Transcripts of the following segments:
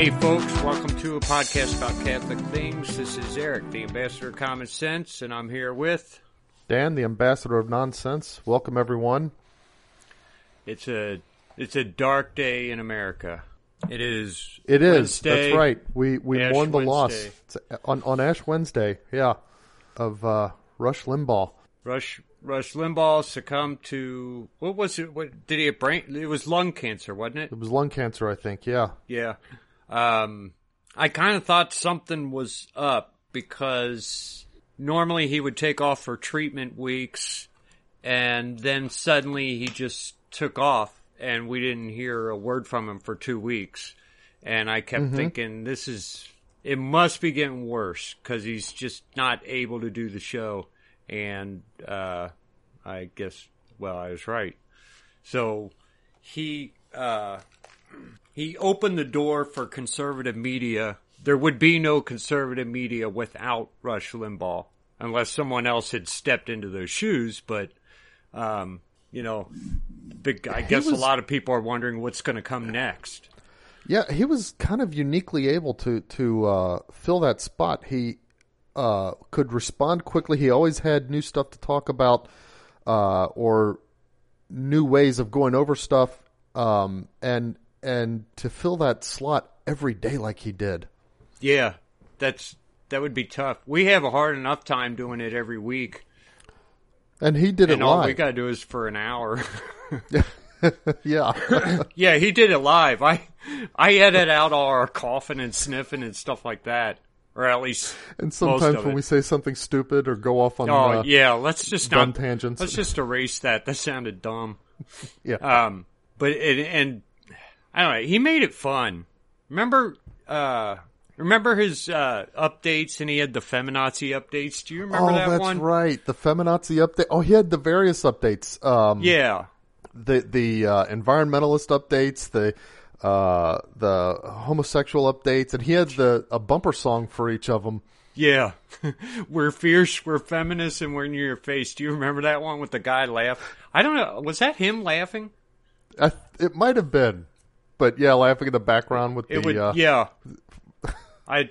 Hey, folks, welcome to a podcast about Catholic things. This is Eric, the ambassador of common sense, and I'm here with. Dan, the ambassador of nonsense. Welcome, everyone. It's a it's a dark day in America. It is. It is. Wednesday, That's right. We we Ash mourn the loss It's on on Ash Wednesday. Yeah, of uh, Rush Limbaugh. Rush Rush Limbaugh succumbed to what was it? What did he have brain? It was lung cancer, wasn't it? It was lung cancer, I think. Yeah. Yeah. Um, I kind of thought something was up because normally he would take off for treatment weeks and then suddenly he just took off and we didn't hear a word from him for two weeks. And I kept thinking, this is, it must be getting worse because he's just not able to do the show. And, uh, I guess, well, I was right. So he, uh, he opened the door for conservative media. There would be no conservative media without Rush Limbaugh, unless someone else had stepped into those shoes. But, um, you know, big, I guess was- a lot of people are wondering what's going to come next. Yeah, he was kind of uniquely able to to uh, fill that spot. He uh, could respond quickly. He always had new stuff to talk about, uh, or new ways of going over stuff, um, and and to fill that slot every day like he did. Yeah, that's that would be tough. We have a hard enough time doing it every week, And he did and it all live. we got to do is for an hour. yeah, yeah, he did it live. I I edit out all our coughing and sniffing and stuff like that, or at least and sometimes when it. we say something stupid or go off on Oh uh, yeah, let's just dumb not tangents. let's just erase that. That sounded dumb. yeah, Um, but it, and I don't know. He made it fun. Remember, uh, remember his uh, updates, and he had the feminazi updates. Do you remember oh, that that's one? right. The feminazi update. Oh, he had the various updates. Um, Yeah, the the uh, environmentalist updates, the uh, the homosexual updates, and he had the a bumper song for each of them. yeah. we're fierce, we're feminists, and we're in your face. Do you remember that one with the guy laugh? I don't know. Was that him laughing? I, it might have been, but yeah, laughing in the background with It the would, uh, yeah. I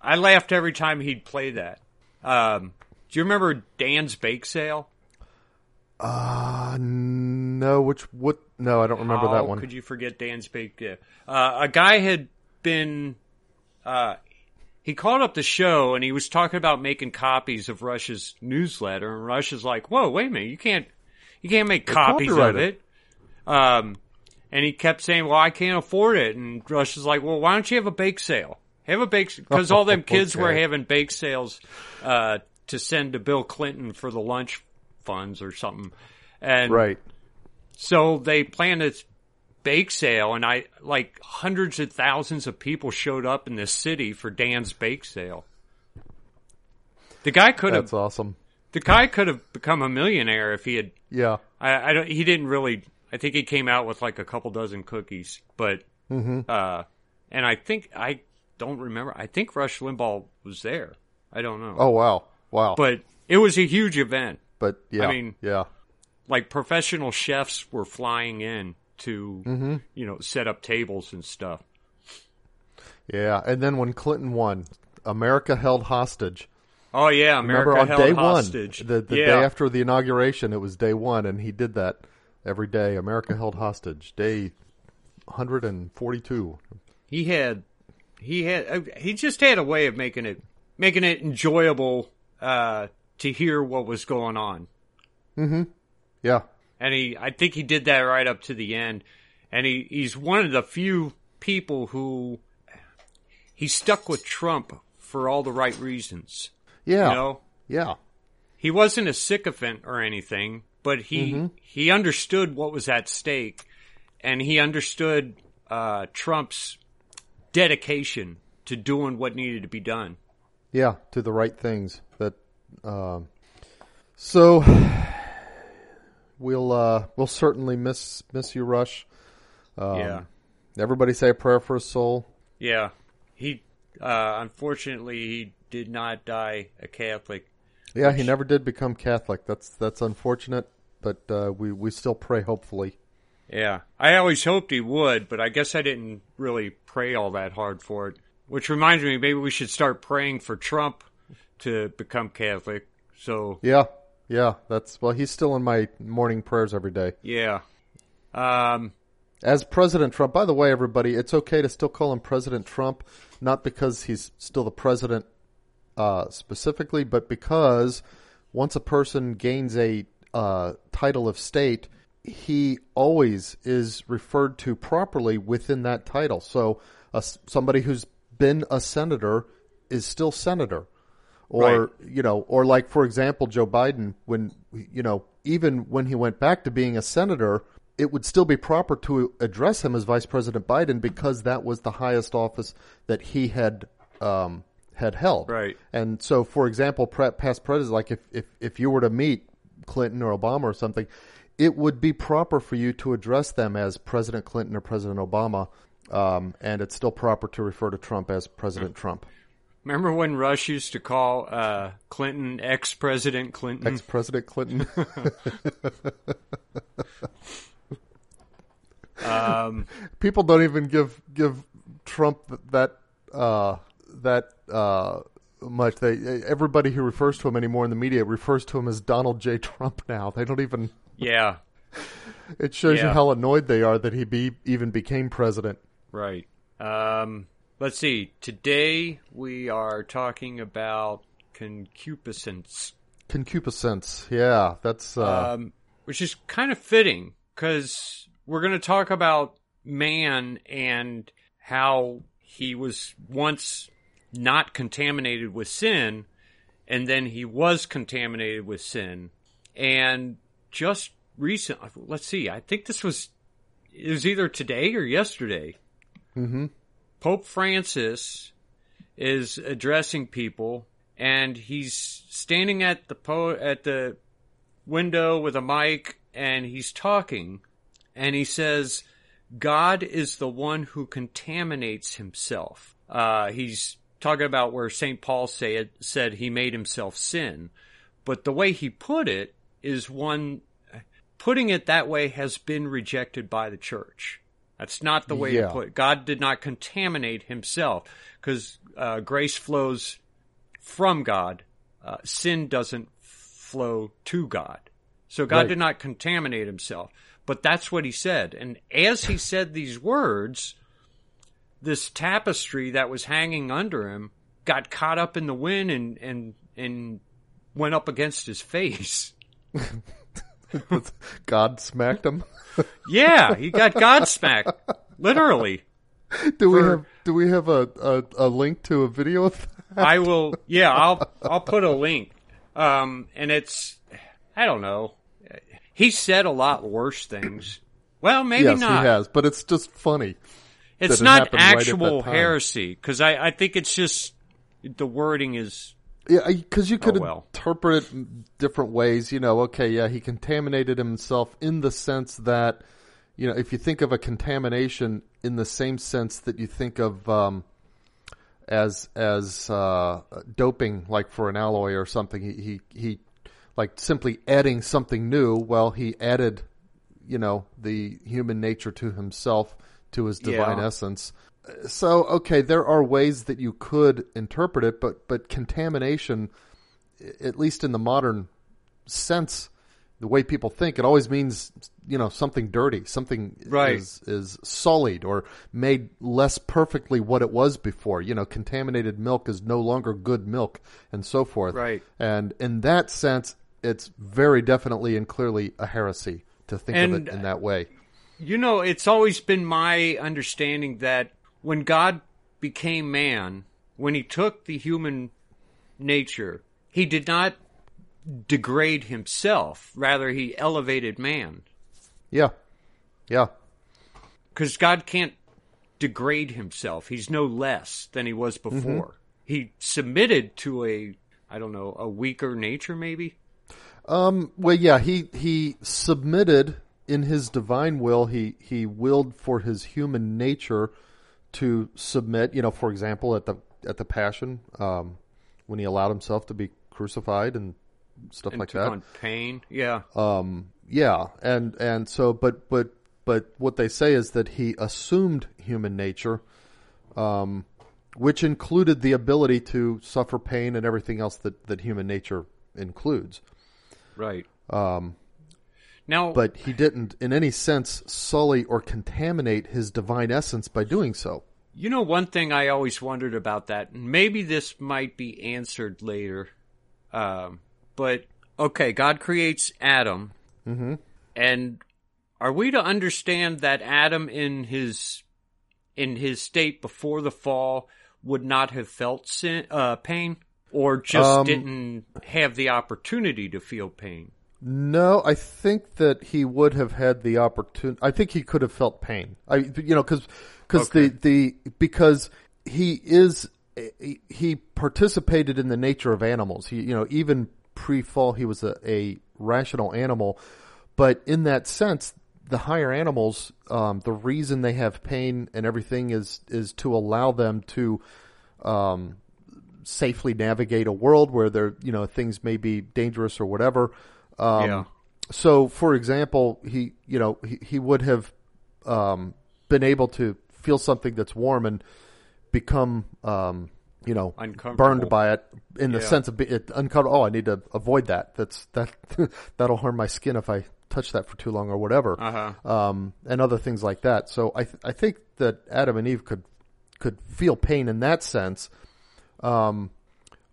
I laughed every time he'd play that. Um, do you remember Dan's Bake Sale? uh, no, which what? No, I don't remember How that one. Could you forget Dan's Bake Uh, a guy had been. Uh, he called up the show and he was talking about making copies of Rush's newsletter, and Rush is like, "Whoa, wait a minute! You can't, you can't make copies of it." Um, and he kept saying, "Well, I can't afford it." And Rush is like, "Well, why don't you have a bake sale? Have a bake because all them kids were having bake sales uh, to send to Bill Clinton for the lunch funds or something." And Right. so they planned this bake sale, and I like hundreds of thousands of people showed up in this city for Dan's bake sale. The guy could have That's awesome. the guy could have become a millionaire if he had. Yeah. I, I don't. He didn't really. I think he came out with like a couple dozen cookies, but uh, and I think I don't remember. I think Rush Limbaugh was there. I don't know, Oh wow, wow. but it was a huge event. but yeah, I mean- yeah, like professional chefs were flying in to you know set up tables and stuff. yeah. And then when Clinton won, America held hostage. Oh yeah, America Remember on held day hostage. one, the, the yeah. day after the inauguration, it was day one, and he did that every day. America held hostage. Day 142. he had he had uh, he just had a way of making it making it enjoyable uh, to hear what was going on. Mm-hmm. Yeah, and he I think he did that right up to the end. And he, he's one of the few people who he stuck with Trump for all the right reasons. yeah, You know, yeah, he wasn't a sycophant or anything, but he Mm-hmm. he understood what was at stake, and he understood uh, Trump's dedication to doing what needed to be done. yeah. To the right things. That. Um, so we'll uh, we'll certainly miss miss you, Rush. Um, yeah, Everybody say a prayer for his soul. yeah. He uh, unfortunately he did not die a Catholic. Yeah, he never did become Catholic. That's that's unfortunate, but uh, we we still pray hopefully. Yeah. I always hoped he would, but I guess I didn't really pray all that hard for it. Which reminds me, maybe we should start praying for Trump to become Catholic. So, Yeah, yeah. That's well. He's still in my morning prayers every day. yeah. Um, As President Trump, by the way, everybody, it's okay to still call him President Trump, not because he's still the president uh, specifically, but because once a person gains a uh, title of state, he always is referred to properly within that title. So, uh, somebody who's been a senator is still senator. Or, Right. you know, or like, for example, Joe Biden, when, you know, even when he went back to being a senator, it would still be proper to address him as Vice President Biden because that was the highest office that he had um, had held. Right. And so, for example, past presidents, like if, if if you were to meet Clinton or Obama or something, it would be proper for you to address them as President Clinton or President Obama, um, and it's still proper to refer to Trump as President Trump, remember when Rush used to call uh, Clinton ex President Clinton? ex President Clinton. um, People don't even give give Trump that uh, that uh, much. They everybody who refers to him anymore in the media refers to him as Donald J. Trump. Now they don't even. yeah. It shows you how annoyed they are that he be even became president. Right. Um, let's see. Today we are talking about concupiscence, Concupiscence, yeah, that's uh, um, which is kind of fitting because we're going to talk about man and how he was once not contaminated with sin, and then he was contaminated with sin, and just recent. Let's see. I think this was it was either today or yesterday. Pope Francis is addressing people, and he's standing at the po- at the window with a mic, and he's talking, and he says, "God is the one who contaminates himself." Uh, he's talking about where Saint Paul said said he made himself sin, but the way he put it is one putting it that way has been rejected by the church. That's not the way Yeah. to put it. God did not contaminate himself because uh, grace flows from God. Uh, sin doesn't flow to God. So God Right. did not contaminate himself. But that's what he said. And as he said these words, this tapestry that was hanging under him got caught up in the wind and, and, and went up against his face. God smacked him. Yeah, he got God smacked, Literally. do we For- have do we have a, a, a link to a video of that? I will. Yeah, I'll. I'll put a link. Um, and it's. I don't know. He said a lot worse things. Well, maybe yes, not. he has, but it's just funny. It's not happened right actual heresy because I, I think it's just the wording is Yeah, because you could Oh, well. interpret it different ways. You know, okay, yeah, he contaminated himself in the sense that, you know, if you think of a contamination in the same sense that you think of um, as as uh, doping, like for an alloy or something, he, he he like simply adding something new. Well, he added, you know, the human nature to himself, to his divine Yeah. essence. So, okay, there are ways that you could interpret it, but but contamination, at least in the modern sense, the way people think, it always means you know something dirty, something Right. is is sullied or made less perfectly what it was before. You know, contaminated milk is no longer good milk, and so forth. Right. And in that sense, it's very definitely and clearly a heresy to think of it in that way. You know, it's always been my understanding that when God became man, when he took the human nature, he did not degrade himself. Rather, he elevated man. Yeah, yeah. Because God can't degrade himself. He's no less than he was before. He submitted to a, I don't know, a weaker nature, maybe? Um, well, yeah, he he submitted in his divine will. He he willed for his human nature to submit. You know, for example, at the at the Passion, um, when he allowed himself to be crucified and stuff And like took that. on pain. Yeah. Um, yeah, and and so, but but but what they say is that he assumed human nature, um, which included the ability to suffer pain and everything else that, that human nature includes. Right. Um, now, but he didn't, in any sense, sully or contaminate his divine essence by doing so. You know, one thing I always wondered about that, and maybe this might be answered later, um, but okay, God creates Adam, mm-hmm. and are we to understand that Adam, in his in his state before the fall, would not have felt sin, uh, pain, or just um, didn't have the opportunity to feel pain? No, I think that he would have had the opportunity. I think he could have felt pain. I, you know, because because okay. the the because he is he participated in the nature of animals. He, you know, even pre-fall, he was a, a rational animal. But in that sense, the higher animals, um, the reason they have pain and everything is is to allow them to um, safely navigate a world where there, you know, things may be dangerous or whatever. Um, yeah. So, for example, he, you know, he, he would have um, been able to feel something that's warm and become, um, you know, burned by it in the yeah. sense of it uncomfortable. Oh, I need to avoid that. That's that that'll harm my skin if I touch that for too long or whatever. Uh-huh. Um, and other things like that. So I th- I think that Adam and Eve could could feel pain in that sense. Um,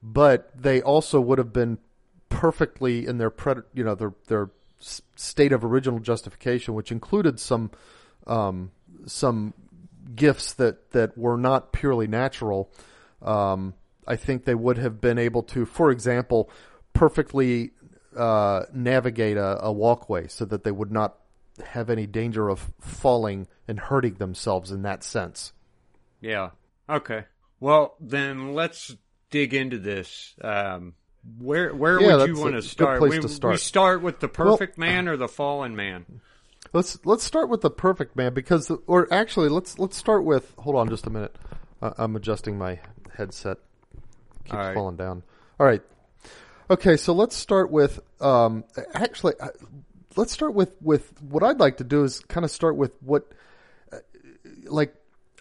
but they also would have been perfectly in their pred- you know their their state of original justification, which included some um, some gifts that that were not purely natural. Um, I think they would have been able to, for example, perfectly uh, navigate a, a walkway so that they would not have any danger of falling and hurting themselves in that sense. Yeah. Okay. Well, then let's dig into this. Um, where where yeah, would you want to start? We, to start? we start with the perfect well, man or the fallen man. Let's let's start with the perfect man because, or actually, let's let's start with. Hold on, just a minute. I'm adjusting my headset. Keeps right. falling down. All right. Okay, so let's start with. Um, actually, let's start with with what I'd like to do is kind of start with what, uh, like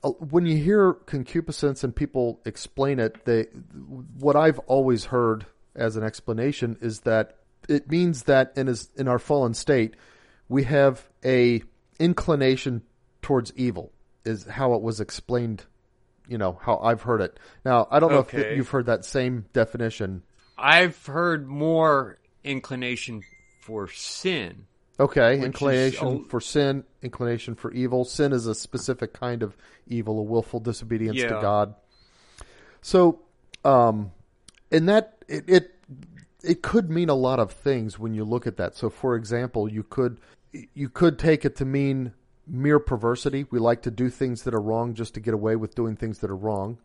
uh, when you hear concupiscence and people explain it, they what I've always heard as an explanation is that it means that in his, in our fallen state, we have a inclination towards evil. Is how it was explained. You know how I've heard it. Now I don't okay. know if you've heard that same definition. I've heard more inclination for sin. Okay, inclination is, for sin, inclination for evil. Sin is a specific kind of evil, a willful disobedience yeah. to God. So, um, and that it, it it could mean a lot of things when you look at that. So, for example, you could you could take it to mean mere perversity. We like to do things that are wrong just to get away with doing things that are wrong.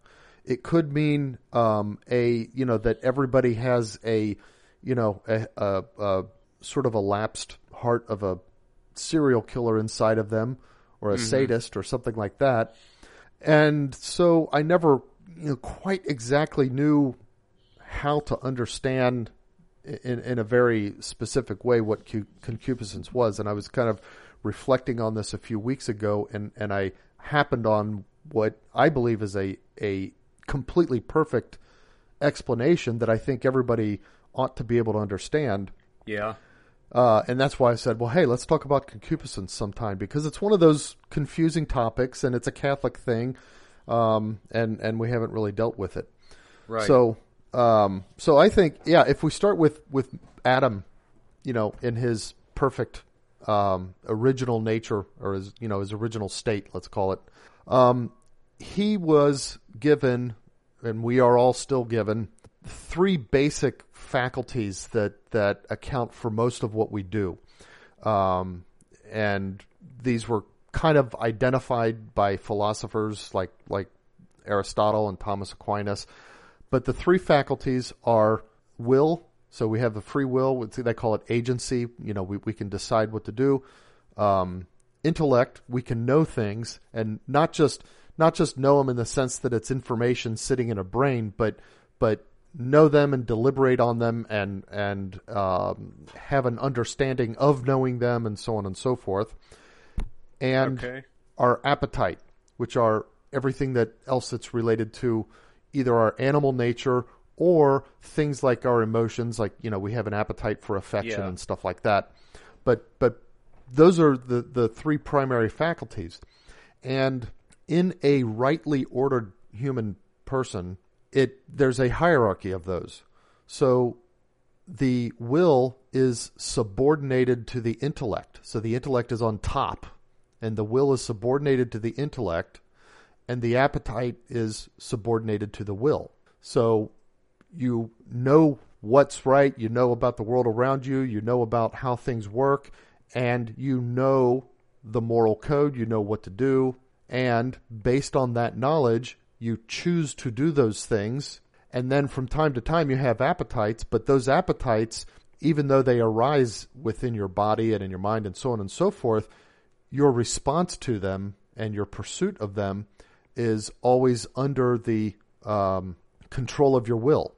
It could mean um, a you know that everybody has a you know a, a, a, sort of a lapsed heart of a serial killer inside of them, or a mm-hmm. sadist, or something like that. And so I never you know quite exactly knew how to understand in, in a very specific way what concupiscence was. And I was kind of reflecting on this a few weeks ago, and, and I happened on what I believe is a, a completely perfect explanation that I think everybody ought to be able to understand. Yeah. Uh, and that's why I said, well, hey, let's talk about concupiscence sometime because it's one of those confusing topics and it's a Catholic thing, um, and and we haven't really dealt with it. Right. So um, so I think, yeah, if we start with with Adam, you know, in his perfect um, original nature or his you know his original state, let's call it, um, he was given, and we are all still given, three basic faculties that that account for most of what we do, um, and these were kind of identified by philosophers like like Aristotle and Thomas Aquinas but the three faculties are will. So we have the free will. They call it agency. You know, we, we can decide what to do. Um, intellect. We can know things and not just not just know them in the sense that it's information sitting in a brain, but but know them and deliberate on them and and um, have an understanding of knowing them and so on and so forth. and Okay. our appetite, which are everything that else that's related to either our animal nature or things like our emotions, like you know we have an appetite for affection Yeah. and stuff like that. But but those are the the three primary faculties, and in a rightly ordered human person, it there's a hierarchy of those. So the will is subordinated to the intellect. So the intellect is on top, and the will is subordinated to the intellect, and the appetite is subordinated to the will. So you know what's right, you know about the world around you, you know about how things work, and you know the moral code, you know what to do, and based on that knowledge, you choose to do those things. And then from time to time, you have appetites, but those appetites, even though they arise within your body and in your mind and so on and so forth, your response to them and your pursuit of them is always under the um, control of your will.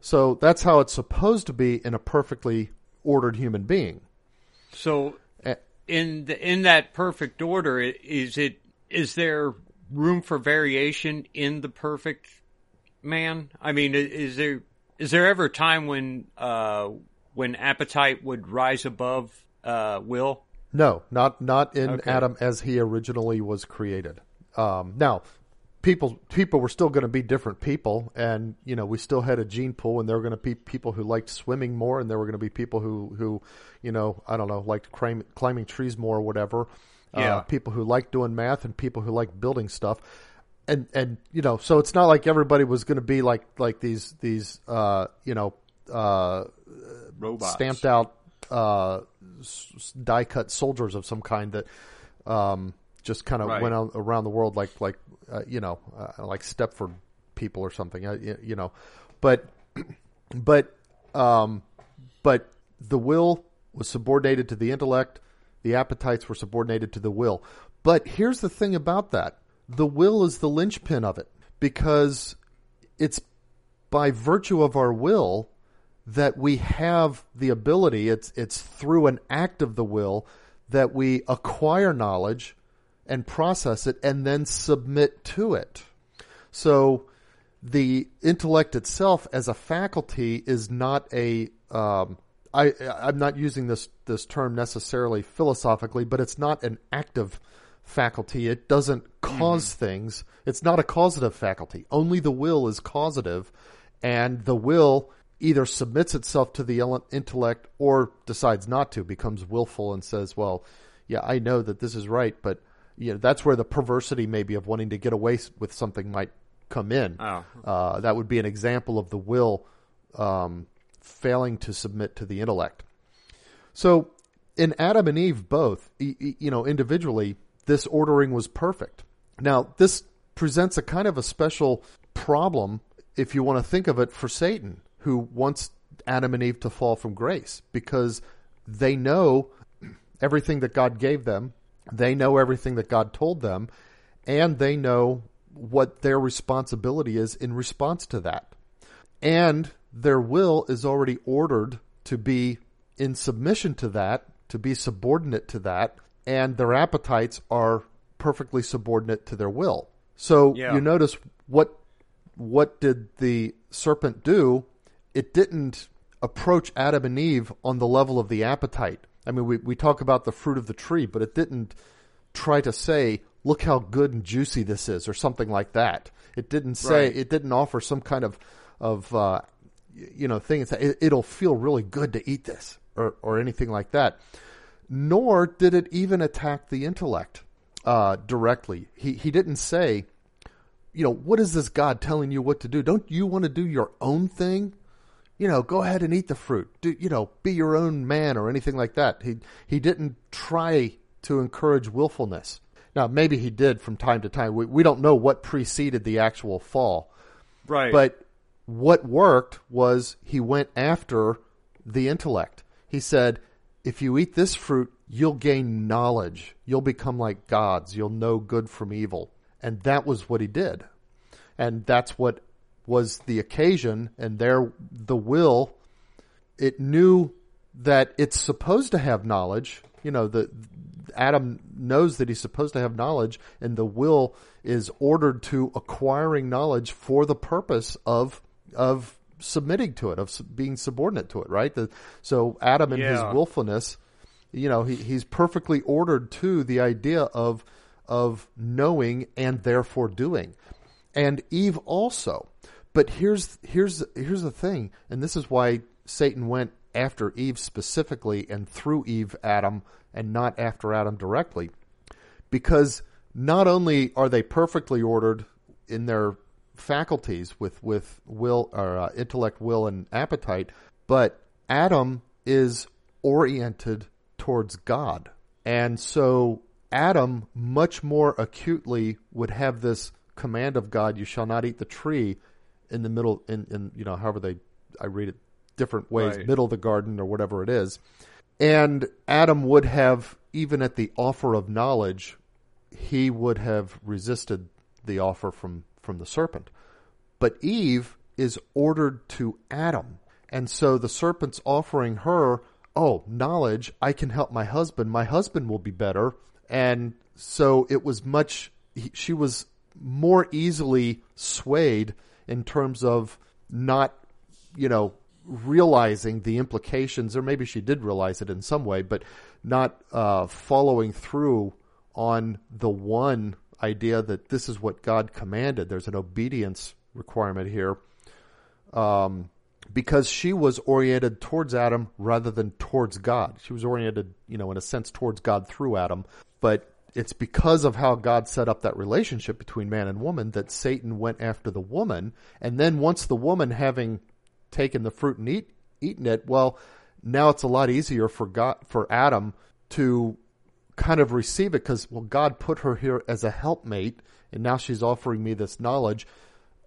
So that's how it's supposed to be in a perfectly ordered human being. So Eh, in the, in that perfect order, is it is there room for variation in the perfect man? I mean, is there is there ever a time when uh, when appetite would rise above uh, will? No, not not in Okay. Adam as he originally was created. Um, now, people people were still going to be different people, and you know we still had a gene pool, and there were going to be people who liked swimming more, and there were going to be people who who you know I don't know liked climb, climbing trees more or whatever. Yeah. Uh, people who liked doing math and people who liked building stuff. And and you know, so it's not like everybody was going to be like like these these uh, you know uh, Robots. stamped out uh, die cut soldiers of some kind that um, just kind of Right. went out around the world like like uh, you know uh, like Stepford people or something uh, you know. But but um, but the will was subordinated to the intellect. The appetites were subordinated to the will. But here's the thing about that. The will is the linchpin of it because it's by virtue of our will that we have the ability it's it's through an act of the will that we acquire knowledge and process it and then submit to it so the intellect itself as a faculty is not a um, I, I'm not using this this term necessarily philosophically, but it's not an active faculty. It doesn't cause things. It's not a causative faculty. Only the will is causative, and the will either submits itself to the intellect or decides not to, becomes willful and says, "Well, yeah, I know that this is right, but you know that's where the perversity maybe of wanting to get away with something might come in. Oh. Uh, that would be an example of the will um, failing to submit to the intellect. So, in Adam and Eve, both, you know, individually, this ordering was perfect. Now, this presents a kind of a special problem, if you want to think of it, for Satan, who wants Adam and Eve to fall from grace, because they know everything that God gave them, they know everything that God told them, and they know what their responsibility is in response to that and their will is already ordered to be in submission to that, to be subordinate to that, and their appetites are perfectly subordinate to their will. So Yeah. you notice what what did the serpent do? It didn't approach Adam and Eve on the level of the appetite. I mean, we, we talk about the fruit of the tree, but it didn't try to say, look how good and juicy this is, or something like that. It didn't say, Right. it didn't offer some kind of, of, uh, you know, thing. It's, it, it'll feel really good to eat this, or, or anything like that. Nor did it even attack the intellect, uh, directly. He, he didn't say, you know, what is this God telling you what to do? Don't you want to do your own thing? You know, go ahead and eat the fruit. Do, you know, be your own man or anything like that. He he didn't try to encourage willfulness. Now, maybe he did from time to time. We we don't know what preceded the actual fall. Right. But what worked was he went after the intellect. He said, if you eat this fruit, you'll gain knowledge. You'll become like gods. You'll know good from evil. And that was what he did. And that's what was the occasion. And there, the will, it knew that it's supposed to have knowledge. You know, the, Adam knows that he's supposed to have knowledge, and the will is ordered to acquiring knowledge for the purpose of of submitting to it, of being subordinate to it. Right. The, so Adam and his willfulness, you know, he, he's perfectly ordered to the idea of of knowing and therefore doing, and Eve also. But here's here's here's the thing, and this is why Satan went after Eve specifically and through Eve Adam and not after Adam directly. Because not only are they perfectly ordered in their faculties with with will or uh, intellect, will and appetite, but Adam is oriented towards God. And so Adam much more acutely would have this command of God, you shall not eat the tree in the middle in, in you know, however they I read it different ways, Right. middle of the garden or whatever it is. And Adam would have, even at the offer of knowledge, he would have resisted the offer from, from the serpent. But Eve is ordered to Adam. And so the serpent's offering her, oh, knowledge, I can help my husband. My husband will be better. And so it was much, she was more easily swayed in terms of not, you know, realizing the implications, or maybe she did realize it in some way, but not uh, following through on the one idea that this is what God commanded. There's an obedience requirement here. Um, because she was oriented towards Adam rather than towards God. She was oriented, you know, in a sense towards God through Adam. But it's because of how God set up that relationship between man and woman that Satan went after the woman. And then once the woman having taken the fruit and eat, eaten it, well, now it's a lot easier for God, for Adam to kind of receive it because, well, God put her here as a helpmate and now she's offering me this knowledge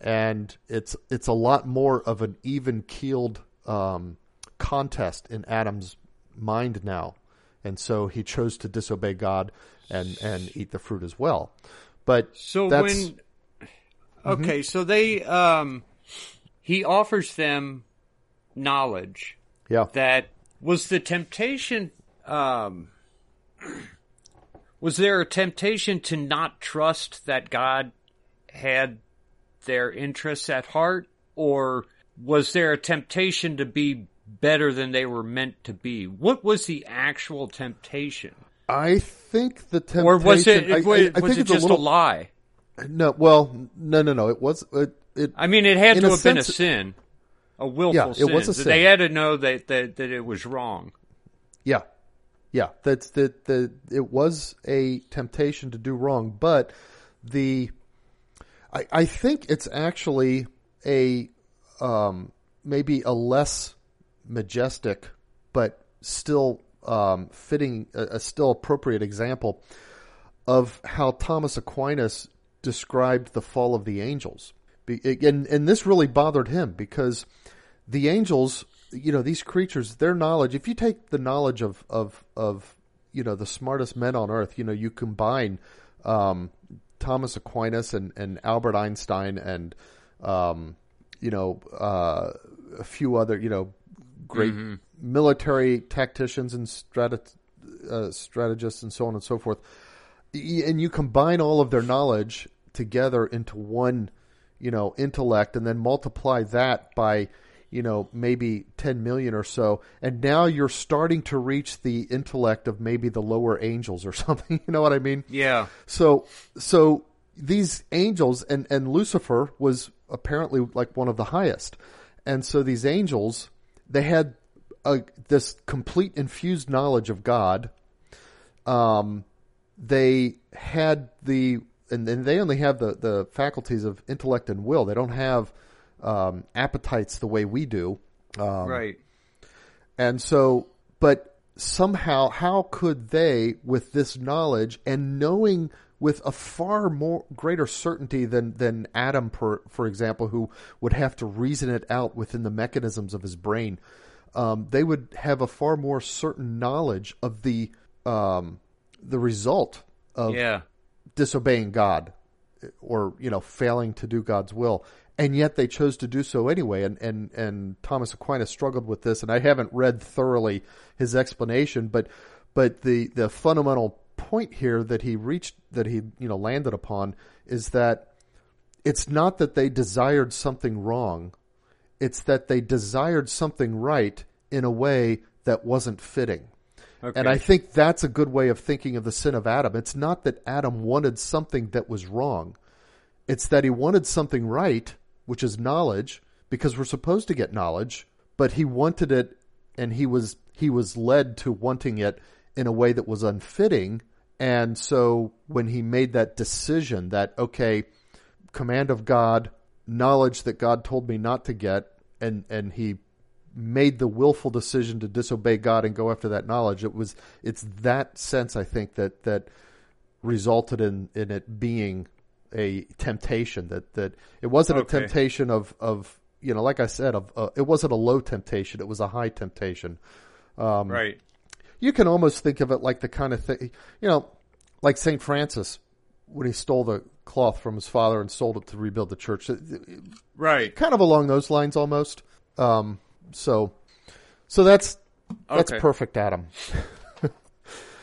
and it's it's a lot more of an even keeled um, contest in Adam's mind now, and so he chose to disobey God and and eat the fruit as well. But So when okay, so they um he offers them knowledge yeah. that was the temptation um was there a temptation to not trust that God had their interests at heart? Or was there a temptation to be better than they were meant to be what was the actual temptation I think the temptation. or was it I, was, I- I was think it it's just a little a lie no. Well, no, no, no. It was it. it I mean, it had to have been a sin, a willful Yeah, it sin. was a sin. They had to know that, that, that it was wrong. Yeah, yeah. That's that. The it was a temptation to do wrong, but the I, I think it's actually a um, maybe a less majestic, but still um, fitting, a, a still appropriate example of how Thomas Aquinas described the fall of the angels. And, and this really bothered him because the angels, you know, these creatures, their knowledge, if you take the knowledge of, of, of you know, the smartest men on earth, you know, you combine um, Thomas Aquinas and, and Albert Einstein and, um, you know, uh, a few other, you know, great military tacticians and strat- uh, strategists and so on and so forth. And you combine all of their knowledge together into one, you know, intellect and then multiply that by, you know, maybe 10 million or so. And now you're starting to reach the intellect of maybe the lower angels or something. You know what I mean? Yeah. So, so these angels and, and Lucifer was apparently like one of the highest. And so these angels, they had a, this complete infused knowledge of God. Um, they had the, and, and they only have the, the faculties of intellect and will. They don't have, um, appetites the way we do. Um, right. and so, but somehow, how could they, with this knowledge and knowing with a far more greater certainty than than Adam, per, for example, who would have to reason it out within the mechanisms of his brain, um, they would have a far more certain knowledge of the um, the result of Yeah. disobeying God or you know failing to do God's will and yet they chose to do so anyway and and and Thomas Aquinas struggled with this and I haven't read thoroughly his explanation but but the the fundamental point here that he reached that he you know landed upon is that it's not that they desired something wrong it's that they desired something right in a way that wasn't fitting Okay. and I think that's a good way of thinking of the sin of Adam. It's not that Adam wanted something that was wrong. It's that he wanted something right, which is knowledge, because we're supposed to get knowledge, but he wanted it and he was he was led to wanting it in a way that was unfitting. And so when he made that decision that okay, command of God, knowledge that God told me not to get, and and he made the willful decision to disobey God and go after that knowledge. It was it's that sense I think that that resulted in in it being a temptation that that it wasn't Okay. a temptation of of you know like I said of uh, it wasn't a low temptation it was a high temptation. right. You can almost think of it like the kind of thing you know like St. Francis when he stole the cloth from his father and sold it to rebuild the church. Right. kind of along those lines almost. Um, so, so that's that's Okay. perfect, Adam.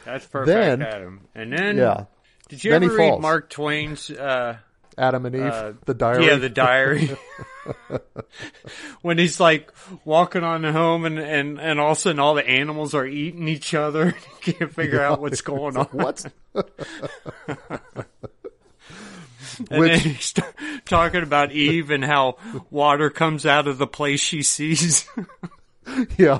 That's perfect, Then- Adam. And then, Yeah, did you Then ever read. Mark Twain's? Uh, Adam and Eve, uh, the diary. Yeah, the diary. when he's like walking on home and, and, and all of a sudden all the animals are eating each other. you can't figure out what's going on. what? And Which- then he's t- talking about Eve and how water comes out of the place she sees. yeah.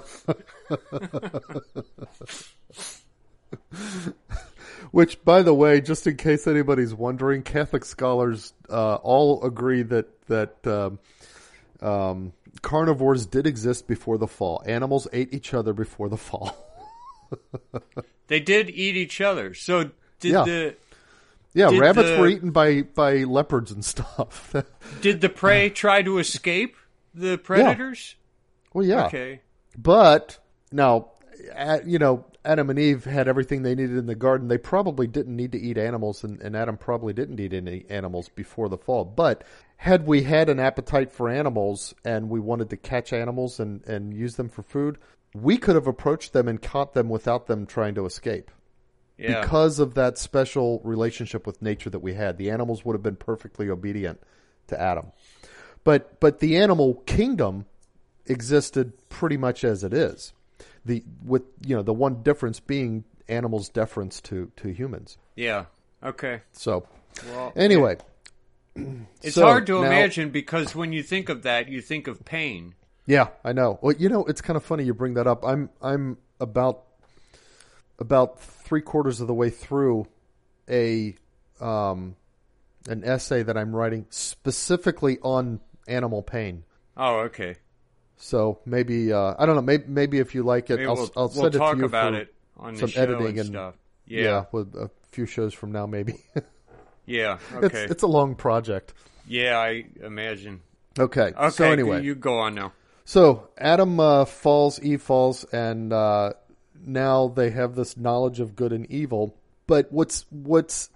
Which, by the way, just in case anybody's wondering, Catholic scholars uh, all agree that that um, um, carnivores did exist before the fall. Animals ate each other before the fall. they did eat each other. So did Yeah. the Yeah, Did rabbits the- were eaten by by leopards and stuff. did the prey try to escape the predators? well, yeah, Okay. but now, uh, you know, Adam and Eve had everything they needed in the garden. They probably didn't need to eat animals, and, and Adam probably didn't eat any animals before the fall. But had we had an appetite for animals and we wanted to catch animals and, and use them for food, we could have approached them and caught them without them trying to escape. Yeah. because of that special relationship with nature that we had. The animals would have been perfectly obedient to Adam. But but the animal kingdom existed pretty much as it is. The with you know the one difference being animals' deference to to humans. yeah. Okay. So Well, anyway, it's so hard to now- imagine because when you think of that, you think of pain. Yeah, I know. Well, you know, it's kind of funny you bring that up. I'm I'm about about three quarters of the way through a um, an essay that I'm writing specifically on animal pain. Oh, okay. So maybe uh, I don't know. Maybe, maybe if you like it, Maybe I'll, we'll, I'll we'll send it talk to you about for, it on the some show editing and stuff. Yeah. Yeah. with a few shows from now, maybe. Yeah. it's Okay. it's a long project. yeah, I imagine. Okay. Okay. So anyway, you go on now. So Adam uh, falls, Eve falls, and uh, now they have this knowledge of good and evil. But what's what's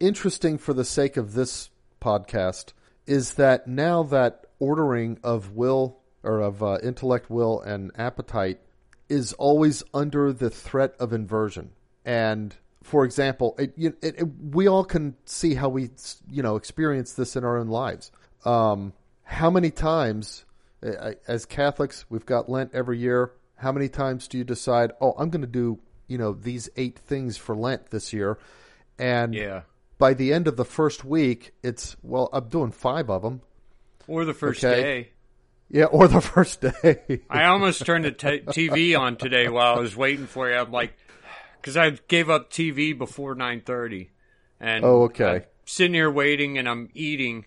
interesting for the sake of this podcast is that now that ordering of will or of uh, intellect, will, and appetite is always under the threat of inversion. And for example, it, it, it, we all can see how we you know experience this in our own lives. Um, how many times, as Catholics, we've got Lent every year. How many times do you decide, oh, I'm going to do you know these eight things for Lent this year, and Yeah. by the end of the first week, it's well, I'm doing five of them. Or the first Okay. day. Yeah, or the first day. I almost turned the t- TV on today while I was waiting for you. I'm like, because I gave up TV before 9:30, and Oh, okay. I'm sitting here waiting, and I'm eating,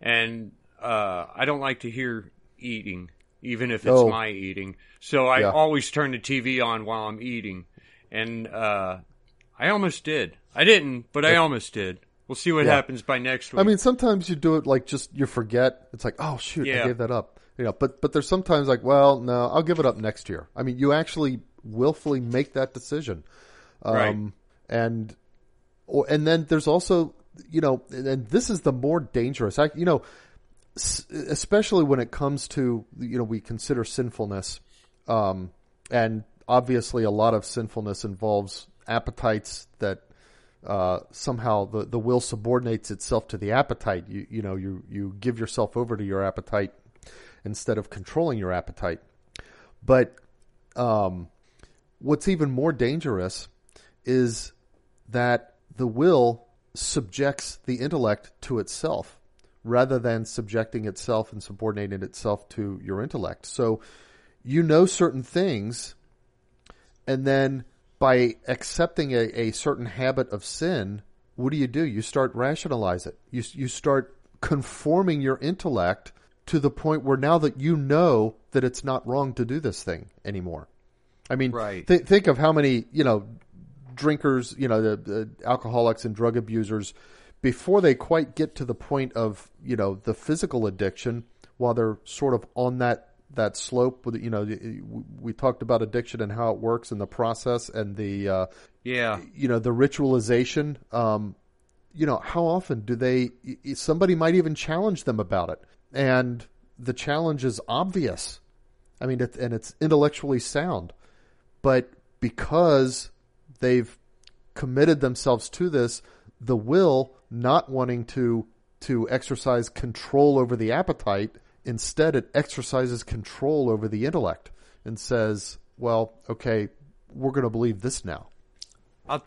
and uh, I don't like to hear eating, even if it's Oh. my eating. So I Yeah. always turn the TV on while I'm eating, and uh, I almost did. I didn't, but I almost did. We'll see what Yeah. happens by next week. I mean, sometimes you do it like just you forget. It's like, oh shoot, I gave that up. You know, but but there's sometimes like, well, no, I'll give it up next year. I mean, you actually willfully make that decision, um, Right. and or and then there's also you know, and this is the more dangerous. I you know, especially when it comes to you know we consider sinfulness, um, and obviously a lot of sinfulness involves appetites that uh, somehow the, the will subordinates itself to the appetite. You you know you you give yourself over to your appetite instead of controlling your appetite. But um, what's even more dangerous is that the will subjects the intellect to itself rather than subjecting itself and subordinating itself to your intellect. So you know certain things, and then by accepting a, a certain habit of sin, what do you do? You start rationalize it. You you start conforming your intellect to the point where now that you know that it's not wrong to do this thing anymore. I mean, Right. th- think of how many you know drinkers, you know, the, the alcoholics and drug abusers before they quite get to the point of you know the physical addiction, while they're sort of on that that slope. With you know, we talked about addiction and how it works and the process and the uh, Yeah. you know the ritualization um you know how often do they somebody might even challenge them about it and the challenge is obvious. I mean it, and it's intellectually sound. But because they've committed themselves to this the will not wanting to to exercise control over the appetite instead it exercises control over the intellect and says well okay we're going to believe this now. I'll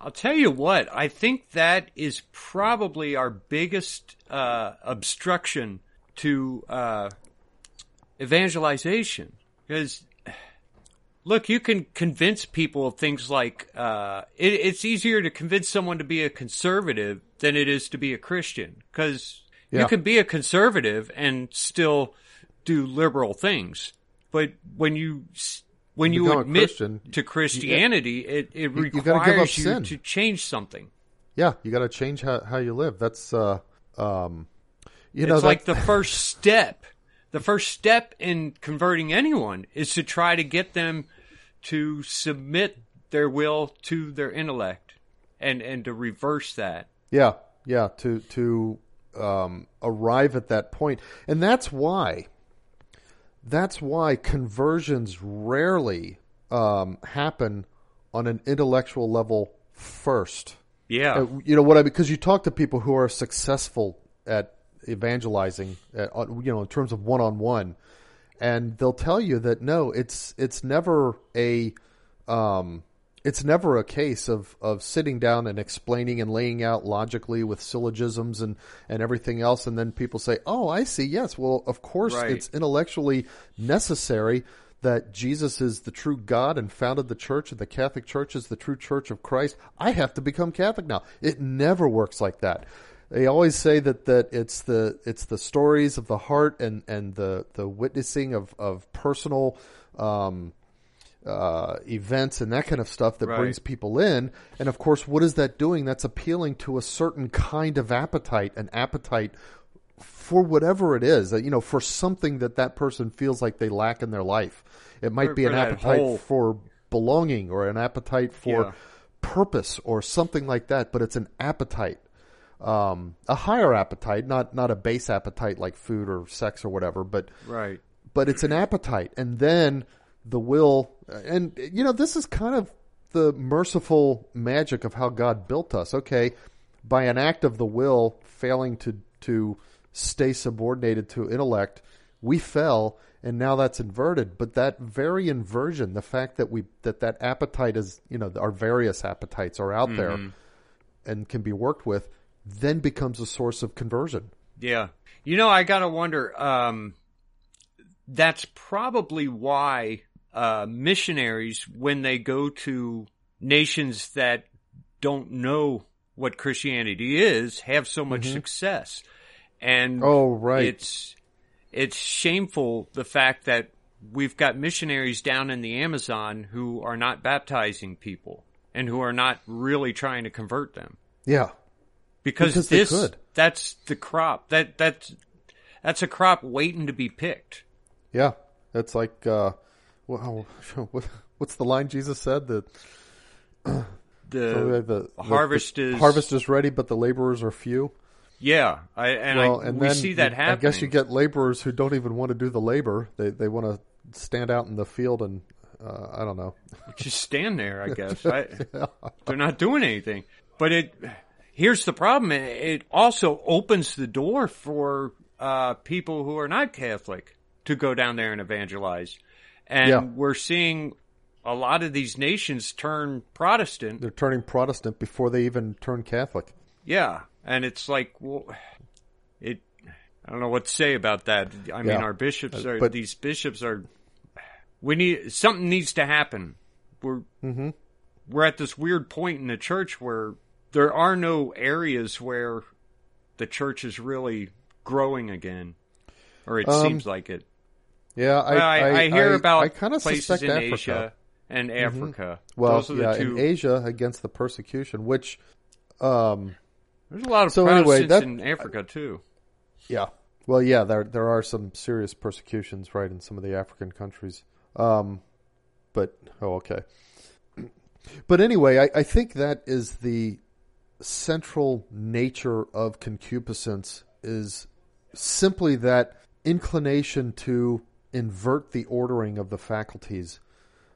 I'll tell you what. I think that is probably our biggest uh, obstruction to uh, evangelization. Because look, you can convince people of things like uh, it, it's easier to convince someone to be a conservative than it is to be a Christian. Because Yeah. you can be a conservative and still do liberal things, but when you when you admit Christian, to Christianity, it, it you requires gotta give up you to change something. Yeah, you got to change how, how you live. That's uh, um, you know, it's like the first step. The first step in converting anyone is to try to get them to submit their will to their intellect and, and to reverse that. yeah, yeah, to to um, arrive at that point. and that's why that's why conversions rarely um, happen on an intellectual level first. Yeah. Uh, you know what I because you talk to people who are successful at evangelizing, uh, you know, in terms of one on one, and they'll tell you that no, it's it's never a um, it's never a case of, of sitting down and explaining and laying out logically with syllogisms and, and everything else, and then people say, "Oh, I see. Yes, well, of course, Right. it's intellectually necessary that Jesus is the true God and founded the church, and the Catholic Church is the true Church of Christ. I have to become Catholic now. It never works like that. They always say that, that it's the it's the stories of the heart and, and the, the witnessing of of personal um, uh, events and that kind of stuff that Right. brings people in. And of course, what is that doing? That's appealing to a certain kind of appetite, an appetite for whatever it is, that you know, for something that that person feels like they lack in their life. It might For- be an appetite whole- for belonging or an appetite for Yeah. purpose or something like that, but it's an appetite. Um, a higher appetite, not not a base appetite like food or sex or whatever, but Right. but it's an appetite. And then the will and you know this is kind of the merciful magic of how god built us. Okay by an act of the will failing to to stay subordinated to intellect we fell and now that's inverted. But that very inversion the fact that we that that appetite is you know our various appetites are out there and can be worked with then becomes a source of conversion. Yeah. You know, I gotta wonder, um, that's probably why, uh, missionaries, when they go to nations that don't know what Christianity is, have so much success. And oh right. it's, it's shameful the fact that we've got missionaries down in the Amazon who are not baptizing people and who are not really trying to convert them. Yeah because, Because this that's the crop that that's that's a crop waiting to be picked. Yeah, it's like uh, well, what, what's the line Jesus said that The, the, the harvest the is- harvest is ready, but the laborers are few. yeah, I, and well, I, and we see that happening. I guess you get laborers who don't even want to do the labor; they they want to stand out in the field and uh, I don't know. Just stand there, I guess. I, they're not doing anything. But it here's the problem. It, also opens the door for uh, people who are not Catholic to go down there and evangelize. And Yeah. we're seeing a lot of these nations turn Protestant. They're turning Protestant before they even turn Catholic. Yeah, and it's like, well, it. I don't know what to say about that. I mean, Yeah. our bishops Uh, are but- these bishops are. We need something needs to happen. We're Mm-hmm. we're at this weird point in the church where there are no areas where the church is really growing again, or it Um, seems like it. Yeah, I, Well, I, I, hear I- about I kind of suspect in Africa. Mm-hmm. Asia and Africa. Well, Those are the yeah, two. in Asia against the persecution, which, um, There's a lot of So anyway, Protestants that- in Africa too. yeah, well, yeah, there there are some serious persecutions, right, in some of the African countries. Um, but oh, okay. But anyway, I, I think that is the central nature of concupiscence is simply that inclination to invert the ordering of the faculties.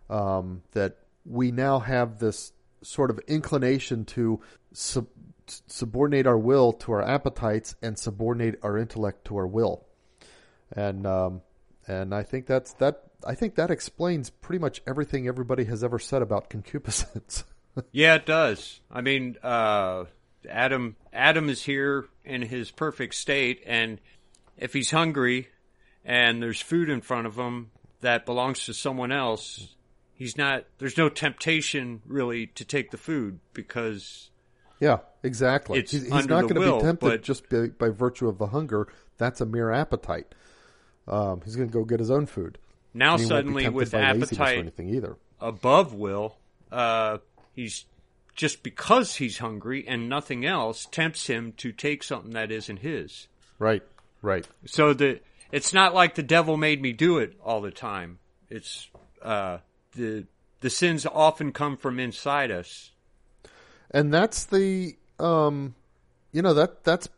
Um, that we now have this sort of inclination to sub- subordinate our will to our appetites and subordinate our intellect to our will, and um, and I think that's that. I think that explains pretty much everything everybody has ever said about concupiscence. Yeah, it does. I mean, uh, Adam Adam is here in his perfect state, and if he's hungry and there's food in front of him that belongs to someone else, he's not. There's no temptation really to take the food because Yeah, exactly. He's he's not going to be tempted but- just by, by virtue of the hunger. That's a mere appetite. Um, he's going to go get his own food. now And he won't be suddenly with by laziness or appetite anything either. above will, uh, he's just because he's hungry and nothing else tempts him to take something that isn't his. Right, right. So the it's not like the devil made me do it all the time. It's uh, the the sins often come from inside us. and that's the um you know that that's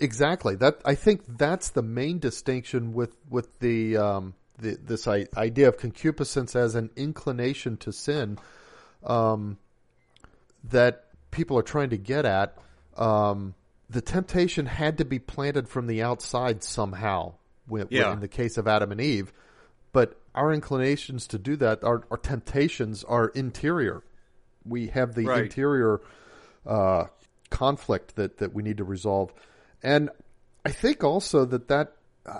exactly that i think that's the main distinction with with the um the, this idea of concupiscence as an inclination to sin um that people are trying to get at um the temptation had to be planted from the outside somehow when, when- Yeah. in the case of adam and eve but our inclinations to do that our, our temptations are interior we have the Right. interior uh, conflict that, that we need to resolve. And I think also that that,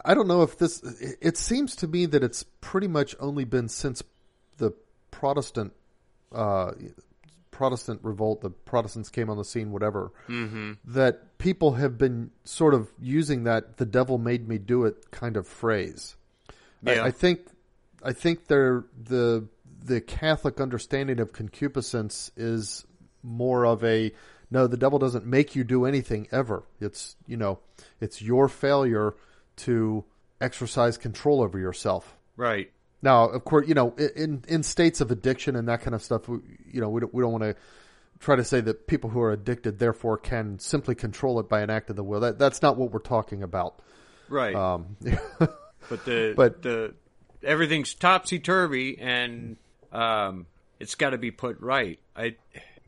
I don't know if this, it seems to me that it's pretty much only been since the Protestant, uh, Protestant revolt, the Protestants came on the scene, whatever, that people have been sort of using that "the devil made me do it" kind of phrase. I- I, think I think they're the the Catholic understanding of concupiscence is more of a no, the devil doesn't make you do anything ever. It's you know, it's your failure to exercise control over yourself. Right. Now, of course, you know, in in states of addiction and that kind of stuff, we, you know, we don't, we don't want to try to say that people who are addicted therefore can simply control it by an act of the will. That that's not what we're talking about. Right. Um, but the but- the everything's topsy turvy and um, it's got to be put right. I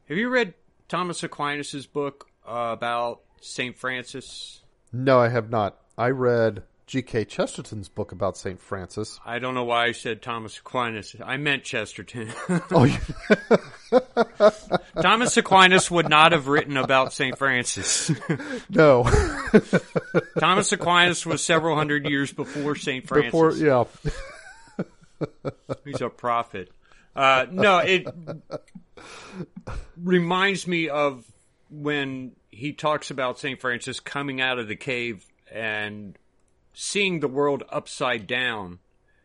have you read Thomas Aquinas's book uh, about Saint Francis? no, I have not. I read G.K. Chesterton's book about Saint Francis. I don't know why I said Thomas Aquinas. I meant Chesterton. Oh, you- Thomas Aquinas would not have written about Saint Francis. no, Thomas Aquinas was several hundred years before Saint Francis. before yeah, He's a prophet. Uh, no, it reminds me of when he talks about St. Francis coming out of the cave and seeing the world upside down.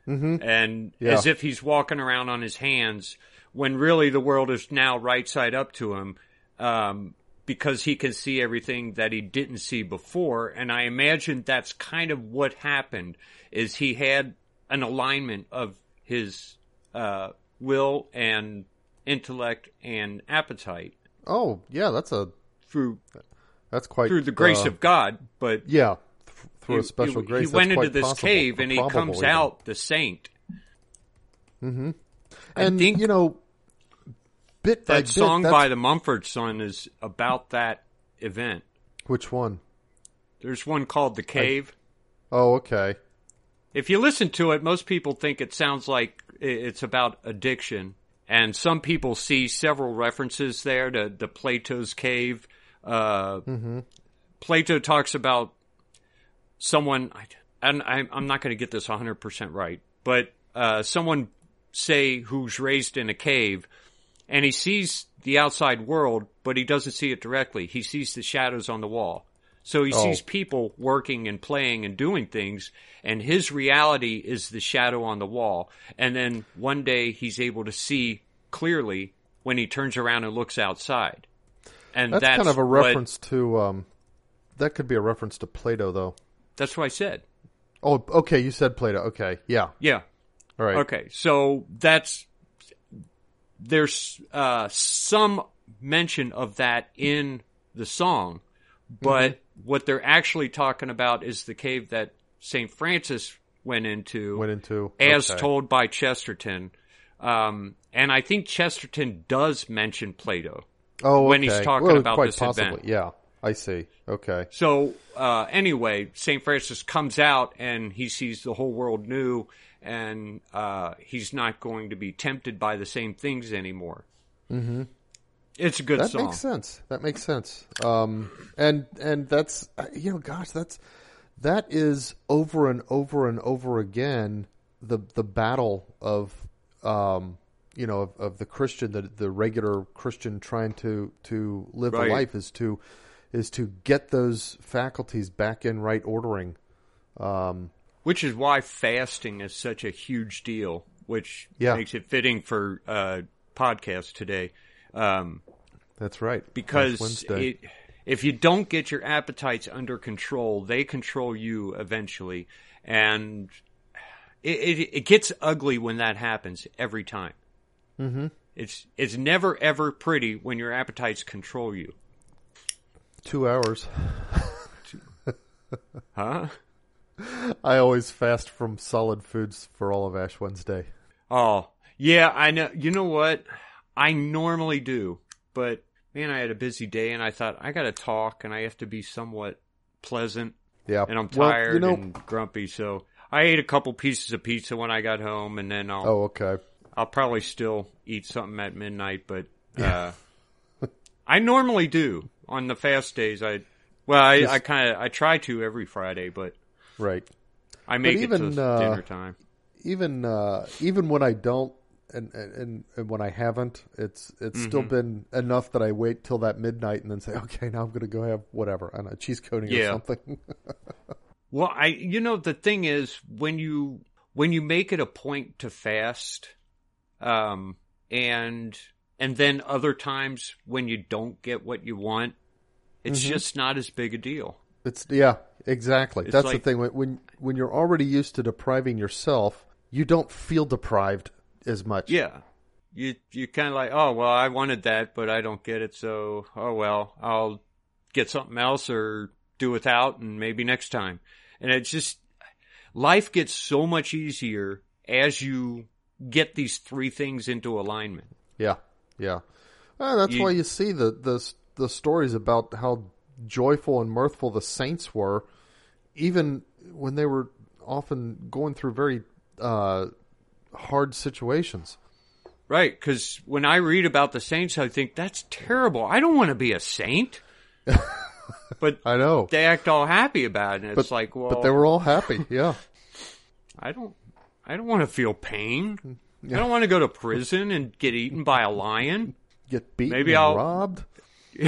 Mm-hmm. And Yeah. as if he's walking around on his hands when really the world is now right side up to him. Um, because he can see everything that he didn't see before. And I imagine that's kind of what happened is he had an alignment of his, uh, will and intellect and appetite oh yeah, that's a through, that's quite through the grace uh, of God. But yeah, through he, a special he- grace. he went into this possible, cave and he comes even. out the saint. Mm-hmm. And you know, bit that bit, song that's- by the Mumford Son is about that event. which one? There's one called The Cave. Oh, okay. if you listen to it, most people think it sounds like it's about addiction, and some people see several references there to, to Plato's cave. Uh, Plato talks about someone, and I'm, I'm not going to get this 100% right, but uh, someone say who's raised in a cave, and he sees the outside world, but he doesn't see it directly. He sees the shadows on the wall. So he Oh. sees people working and playing and doing things, and his reality is the shadow on the wall. And then one day he's able to see clearly when he turns around and looks outside. And That's, that's, kind of a what- reference to. Um, that could be a reference to Plato, though. That's what I said. Oh, okay. You said Plato. Okay, yeah. Yeah. All right. Okay, so that's there's uh, some mention of that in the song, but Mm-hmm. what they're actually talking about is the cave that Saint Francis went into, Went into as okay. told by Chesterton. Um, and I think Chesterton does mention Plato. Oh, when he's talking Well, about quite this possibly. event. Yeah, I see. Okay. So uh, anyway, Saint Francis comes out and he sees the whole world new, and uh, he's not going to be tempted by the same things anymore. Mm-hmm. It's a good That song. That makes sense. That makes sense. Um, and and that's you know, gosh, that's that is over and over and over again the the battle of um, you know of, of the Christian, the the regular Christian trying to to live Right. a life is to is to get those faculties back in right ordering. Um, Which is why fasting is such a huge deal, which Yeah. makes it fitting for uh, podcast today. Um, that's right. because it, if you don't get your appetites under control, they control you eventually, and it, it, it gets ugly when that happens every time. Mm-hmm. It's it's never ever pretty when your appetites control you, two hours. huh? I always fast from solid foods for all of Ash Wednesday. Oh yeah, I know. You know what? I normally do, but man, I had a busy day, and I thought I got to talk, and I have to be somewhat pleasant. Yeah, and I'm Well, tired you know, and grumpy. So I ate a couple pieces of pizza when I got home, and then I'll oh, okay. I'll probably still eat something at midnight. But uh, I normally do on the fast days. I well, I, I kind of I try to every Friday, but Right. I make even, it to uh, dinner time. Even uh, even when I don't, and, and and when I haven't, it's it's still Mm-hmm. been enough that I wait till that midnight and then say, okay, now I'm going to go have whatever, I know, cheese coating Yeah. or something. Well, I you know the thing is when you when you make it a point to fast, um, and and then other times when you don't get what you want, it's Mm-hmm. just not as big a deal. it's yeah, exactly. It's That's like- the thing. When, when when you're already used to depriving yourself, you don't feel deprived as much. Yeah. You you kind of like, oh well, I wanted that, but I don't get it, so oh well, I'll get something else or do without, and maybe next time. And it's just life gets so much easier as you get these three things into alignment. Yeah, yeah. Uh, that's You- why you see the, the the stories about how joyful and mirthful the saints were, even when they were often going through very uh, hard situations. Right, because when I read about the saints, I think that's terrible. I don't want to be a saint. but I know, they act all happy about it. And it's like, well, but they were all happy. Yeah, I don't, I don't want to feel pain. I don't want to go to prison and get eaten by a lion. get beaten, Maybe I'll- robbed.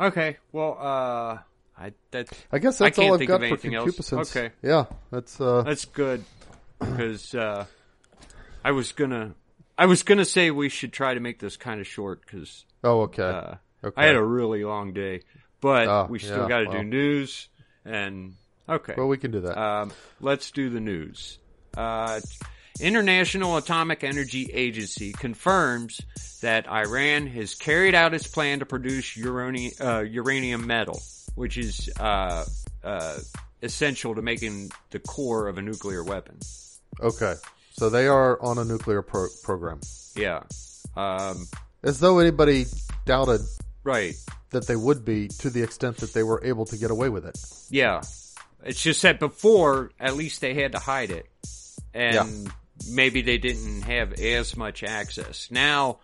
Okay, well, uh, I that I guess I that's can't all I've think got of for anything else. concupiscence. Okay. Yeah, that's uh, that's good because uh, I was gonna, I was gonna say we should try to make this kind of short because oh okay. uh, okay. I had a really long day, but Oh, we still yeah, got to well. do news and okay. well, we can do that. Um, let's do the news. Uh, International Atomic Energy Agency confirms that Iran has carried out its plan to produce uranium, uh, uranium metal, which is uh, uh, essential to making the core of a nuclear weapon. okay. So they are on a nuclear pro- program. Yeah. Um, As though anybody doubted right. that they would be to the extent that they were able to get away with it. Yeah. It's just that before, at least they had to hide it. And maybe they didn't have as much access. Now,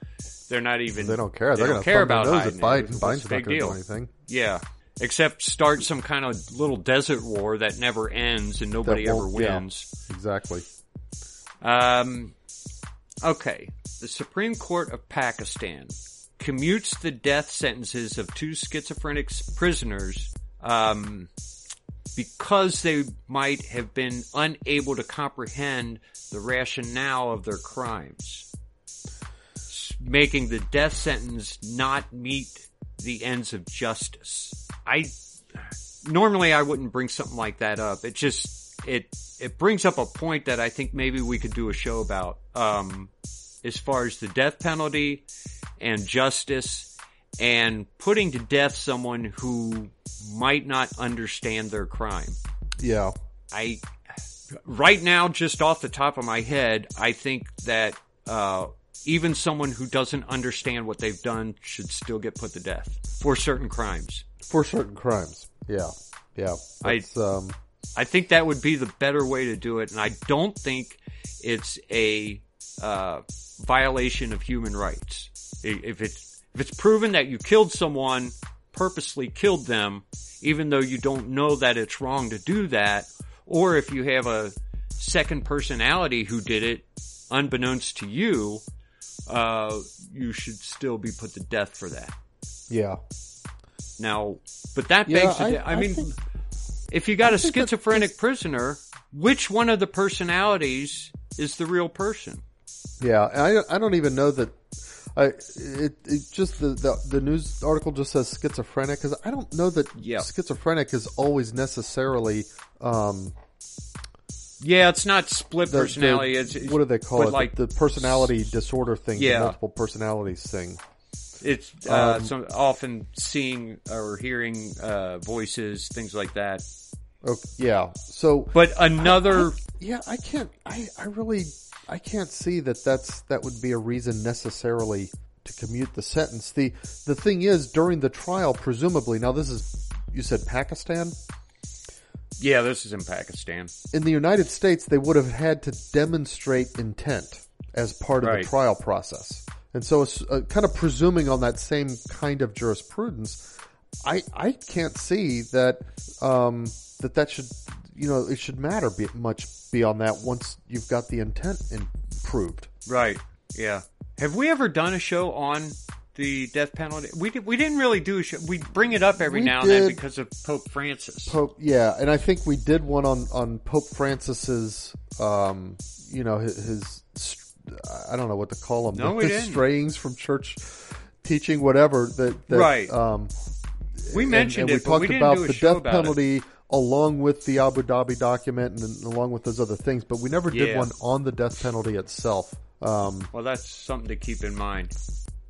they're not even. They don't care. They They're don't going to care about nose hiding Biden. it. What's Biden's big going to do deal? anything. Yeah. Except start some kind of little desert war that never ends and nobody ever won't- yeah. wins. Exactly. Um, okay. The Supreme Court of Pakistan commutes the death sentences of two schizophrenic prisoners um, because they might have been unable to comprehend the rationale of their crimes, making the death sentence not meet the ends of justice. I normally I wouldn't bring something like that up. It just it it brings up a point that I think maybe we could do a show about um, as far as the death penalty and justice and putting to death someone who might not understand their crime. Yeah. I right now, just off the top of my head, I think that uh, even someone who doesn't understand what they've done should still get put to death for certain crimes. For certain crimes. Yeah. Yeah. I- um, I think that would be the better way to do it, and I don't think it's a uh, violation of human rights. If it's if it's proven that you killed someone, purposely killed them, even though you don't know that it's wrong to do that, or if you have a second personality who did it, unbeknownst to you, uh, you should still be put to death for that. yeah. Now, but that Yeah, begs I- I, I mean, think- if you got a think that schizophrenic prisoner, which one of the personalities is the real person? Yeah, I I don't even know that. I it, it just the, the the news article just says schizophrenic because I don't know that Yeah. schizophrenic is always necessarily um Yeah, it's not split the, the- personality. it's, it's- what do they call it Like the, the personality disorder thing Yeah. the multiple personalities thing it's uh, um, some, often seeing or hearing uh, voices, things like that. oh, yeah so But another, yeah I can't I I really I can't see that that's that would be a reason necessarily to commute the sentence the the thing is during the trial presumably now this is you said Pakistan yeah, this is in Pakistan. in the United States, they would have had to demonstrate intent as part of Right. the trial process. And so, it's, uh, kind of presuming on that same kind of jurisprudence, I I can't see that um, that that should you know it should matter be, much beyond that once you've got the intent in, proved. Right. Yeah. Have we ever done a show on the death penalty? We did, we didn't really do a show. We bring it up every We now and then because of Pope Francis. Pope, yeah, and I think we did one on on Pope Francis's, um, you know, his, his I don't know what to call them, No, we didn't. strayings from church teaching, whatever. That, that Right. Um, we mentioned and, it, we talked about the death penalty. it. Along with the Abu Dhabi document and along with those other things, but we never did Yeah. one on the death penalty itself. Um, Well, that's something to keep in mind.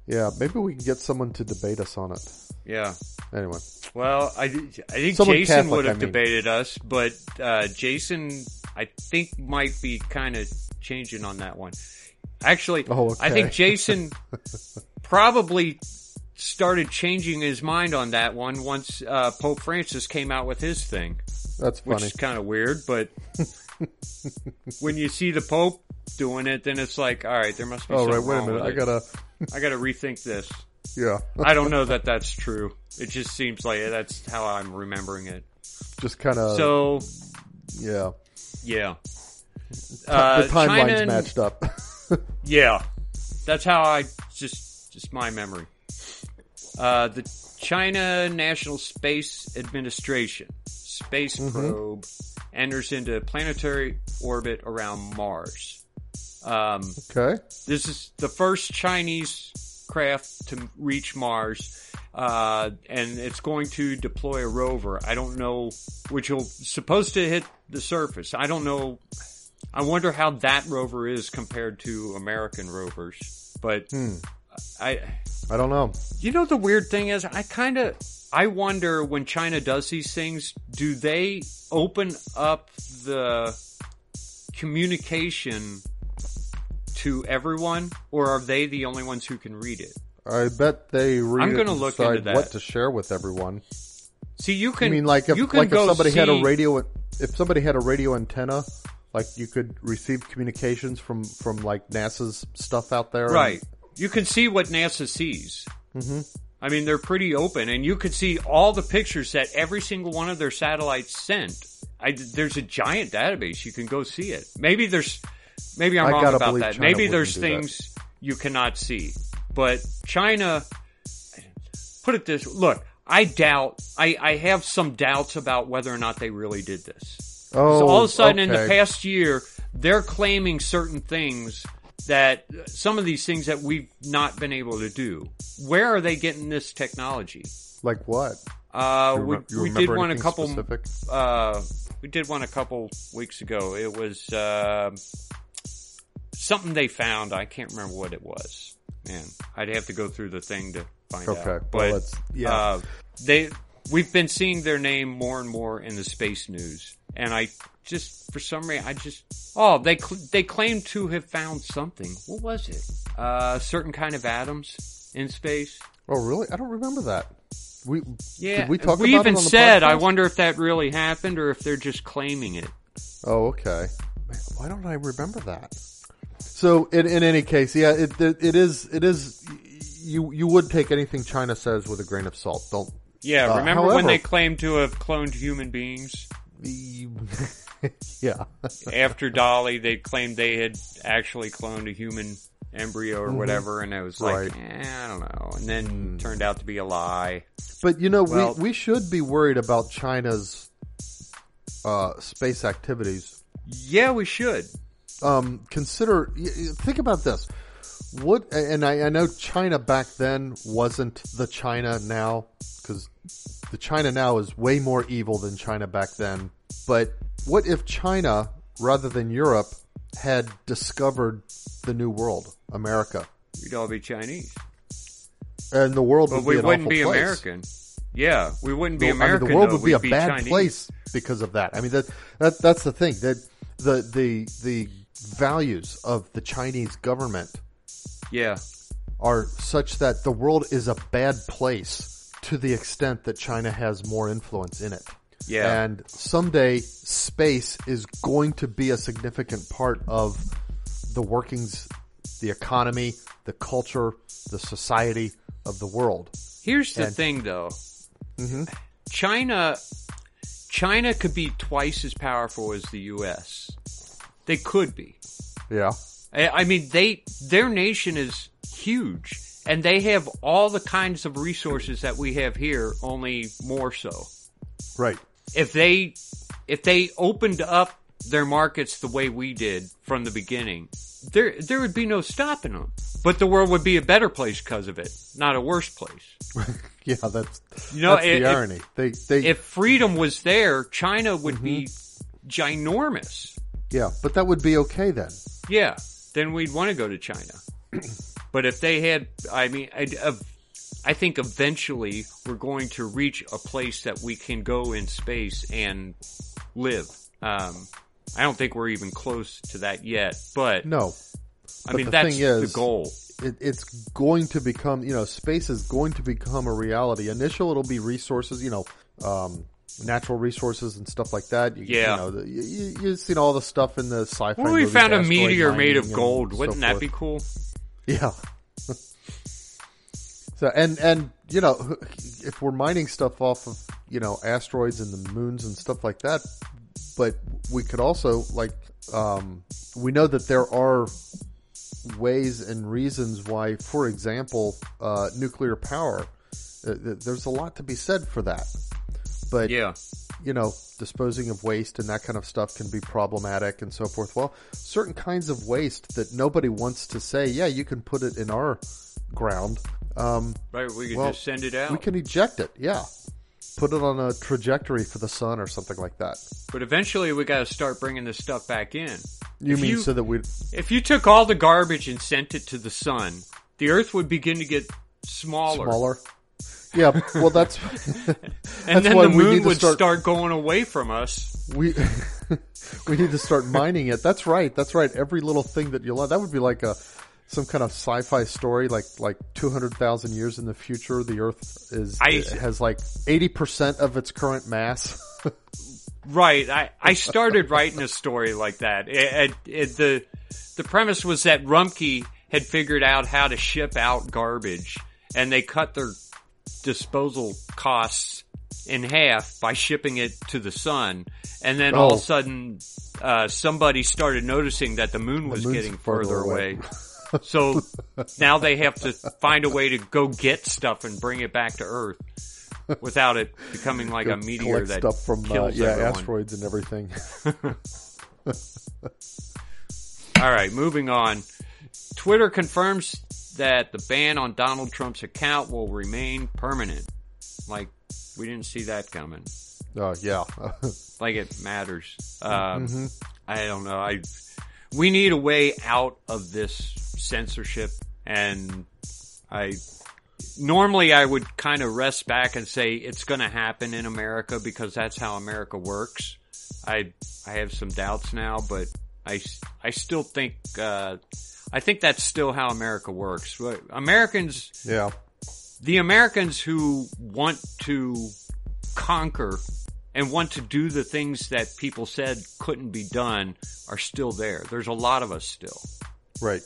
yeah, maybe we can get someone to debate us on it. Yeah. Anyway, Well, I, I think Someone Jason Catholic, would have I mean. debated us, but uh, Jason, I think, might be kind of changing on that one. Actually, Oh, okay. I think Jason probably started changing his mind on that one once uh, Pope Francis came out with his thing, that's which is kind of weird. But when you see the Pope doing it, then it's like, all right, there must be. Oh right, wait a minute. I gotta. I gotta rethink this. Yeah, I don't know that that's true. It just seems like that's how I'm remembering it. just kind of. So yeah, yeah, uh, the timelines China matched up. Yeah, that's how I just just my memory. Uh, the China National Space Administration space probe enters into planetary orbit around Mars. Um, okay. this is the first Chinese craft to reach Mars, uh, and it's going to deploy a rover. I don't know which will supposed to hit the surface. I don't know. I wonder how that rover is compared to American rovers. But I, I don't know. you know, the weird thing is, I kind of, I wonder when China does these things, do they open up the communication to everyone, or are they the only ones who can read it? I bet they read I'm gonna look into that. what to share with everyone. See, you can. I mean, like if you can like if somebody had a radio, if somebody had a radio antenna, like you could receive communications from from like NASA's stuff out there, Right. You can see what NASA sees. Mm-hmm. I mean, they're pretty open, and you could see all the pictures that every single one of their satellites sent. I, there's a giant database. You can go see it. Maybe there's, maybe I'm I wrong about that. China maybe there's do that. things you cannot see. But China, put it this, look, I doubt, I, I have some doubts about whether or not they really did this. Oh, So all of a sudden in the past year, they're claiming certain things that some of these things that we've not been able to do. Where are they getting this technology? like what? Uh, You we, remem- you we did one a couple. specific? Uh, we did one a couple weeks ago. It was uh, something they found. I can't remember what it was. Man, I'd have to go through the thing to find Okay, out. well, But let's- yeah. uh, they we've been seeing their name more and more in the space news, and I just for some reason I just oh they cl- they claim to have found something. What was it? Uh, a certain kind of atoms in space. Oh, really? I don't remember that. We Yeah, we we about even it on the said. I wonder if that really happened or if they're just claiming it. Oh, okay. Man, why don't I remember that? So, in, in any case, yeah, it, it it is it is you you would take anything China says with a grain of salt. Don't. Yeah, Uh, remember when they claimed to have cloned human beings? yeah. After Dolly, they claimed they had actually cloned a human embryo or whatever, and it was like, Mm-hmm. Right. Hmm. eh, I don't know. And then turned out to be a lie. But you know, Well- we we should be worried about China's uh, space activities. Yeah, we should. Um, consider think about this. What and I, I know China back then wasn't the China now because the China now is way more evil than China back then. But what if China, rather than Europe, had discovered the new world, America, We'd all be Chinese, and the world but would we be an awful place. But we wouldn't awful be place. American. Yeah, we wouldn't be I mean, American. the world though. would be a bad Chinese. place because of that. I mean, that, that that's the thing that the the the values of the Chinese government Yeah, are such that the world is a bad place to the extent that China has more influence in it. Yeah. And someday space is going to be a significant part of the workings, the economy, the culture, the society of the world. Here's the And- thing, though. Mm-hmm. China, China could be twice as powerful as the U.S. They could be. Yeah. I, I mean, they their nation is huge, and they have all the kinds of resources that we have here, only more so. Right. If they if they opened up their markets the way we did from the beginning, there there would be no stopping them. But the world would be a better place because of it, not a worse place. Yeah, that's You know, that's the if- irony. They they if freedom was there, China would be Mm-hmm. ginormous. yeah, but that would be okay then. Yeah, then we'd want to go to China. but if they had, I mean, I, I think eventually we're going to reach a place that we can go in space and live. Um, I don't think we're even close to that yet, but No, I but mean the that's thing is- the goal. it, it's going to become you know space is going to become a reality. Initial, it'll be resources, you know, um, natural resources and stuff like that. You, Yeah. you know, the, you, you- you've seen all the stuff in the sci-fi. If we found a meteor made of gold? Wouldn't that forth. be cool? Yeah. so and and you know if we're mining stuff off of you know asteroids and the moons and stuff like that, but we could also like um, we know that there are ways and reasons why, for example, uh, nuclear power. Uh, there's a lot to be said for that, but Yeah. you know, disposing of waste and that kind of stuff can be problematic and so forth. Well, certain kinds of waste that nobody wants to say, yeah, you can put it in our ground. Um, Right, we can Well, just send it out. we can eject it, yeah. Put it on a trajectory for the sun or something like that. but eventually we got to start bringing this stuff back in. You If mean you- so that we? If you took all the garbage and sent it to the sun, the Earth would begin to get smaller, Smaller. Yeah, well, that's and that's then why the moon would start- start going away from us. we we need to start mining it. That's right. That's right. Every little thing that you love. That would be like a some kind of sci-fi story, like like two hundred thousand years in the future, the Earth is I- has like eighty percent of its current mass. Right. I, I started writing a story like that. It, it, it- the the premise was that Rumpke had figured out how to ship out garbage, and they cut their disposal costs in half by shipping it to the sun. And then all of Oh. a sudden, uh, somebody started noticing that the moon was moon's getting further away. away. so now they have to find a way to go get stuff and bring it back to Earth without it becoming like a meteor that stuff from uh, yeah everyone. asteroids and everything. All right, moving on. Twitter confirms that the ban on Donald Trump's account will remain permanent. Like, we didn't see that coming. Uh, yeah, Like it matters. Um, I don't know. I we need a way out of this censorship, and I normally I would kind of rest back and say it's going to happen in America because that's how America works. I I have some doubts now, but I I still think uh, I think that's still how America works. Americans yeah. the Americans who want to conquer and want to do the things that people said couldn't be done are still there. There's a lot of us still. Right.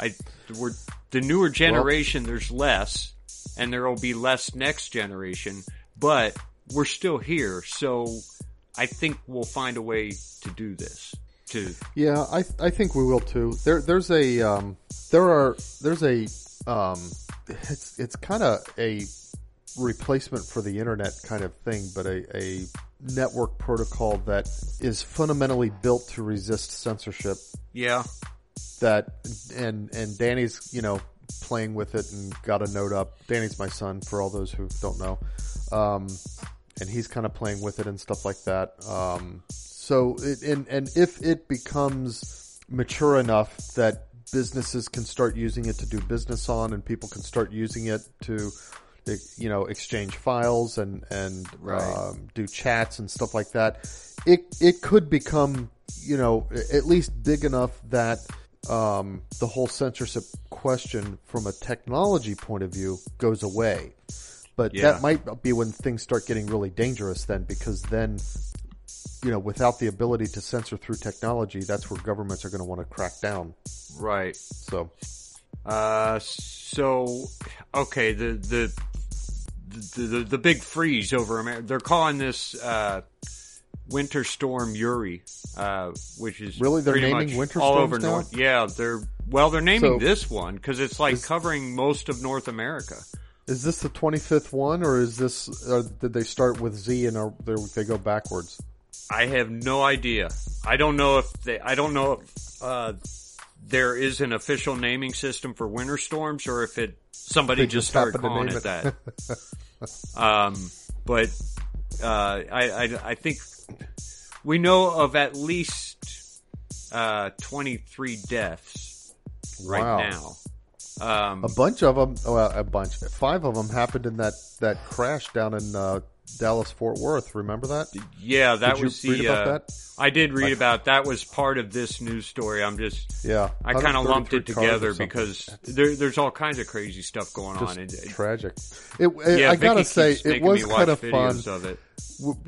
I we're the newer generation there's less and there will be less next generation, but we're still here. So I think we'll find a way to do this. To Yeah, I I think we will too. There there's a um there are there's a um it's it's kind of a replacement for the internet kind of thing, but a a network protocol that is fundamentally built to resist censorship. yeah. That and and Danny's you know playing with it and got a note up. Danny's my son for all those who don't know. Um, and he's kind of playing with it and stuff like that. Um, so it, and and if it becomes mature enough that businesses can start using it to do business on, and people can start using it to, you know, exchange files and and Right. um, do chats and stuff like that, it it could become you know at least big enough that um, the whole censorship question from a technology point of view goes away. But Yeah. that might be when things start getting really dangerous then because then you know without the ability to censor through technology that's where governments are going to want to crack down. Right. So Uh, so okay, the the the the, the big freeze over America. They're calling this uh, Winter Storm Uri, uh, which is Really? They're naming winter all over now? North. Yeah, they're well, they're naming So- this one because it's like covering most of North America. is this the 25th one or is this or did they start with Z and are, they they go backwards? I have no idea. I don't know if they. I don't know if uh, there is an official naming system for winter storms or if it somebody just just started calling name it that. um, but uh, I, I I think we know of at least uh, twenty three deaths right Wow. now. Um, A bunch of them, well, a bunch, five of them happened in that that crash down in uh, Dallas Fort Worth. Remember that? yeah, that Did you was read the. about uh, that? I did read about that. Was part of this news story. I'm just Yeah, I kind of lumped it 133 cars or together because there, there's all kinds of crazy stuff going on. Just And, tragic. It, it- yeah, I gotta say, it was kind of fun of it.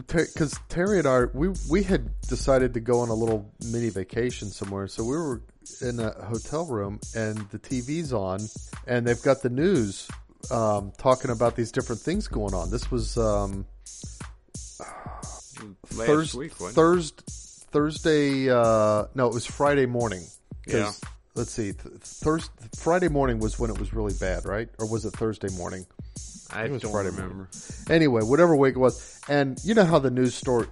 because Terry and I we we had decided to go on a little mini vacation somewhere, so we were in a hotel room and the TV's on, and they've got the news um, talking about these different things going on. This was um, Last Thurs- week. Thursday, Thursday. Uh, no, it was Friday morning. Yeah. Let's see. Th- Thursday, Friday morning was when it was really bad, right? Or was it Thursday morning? I was don't Friday remember. Anyway, whatever week it was, and you know how the news store,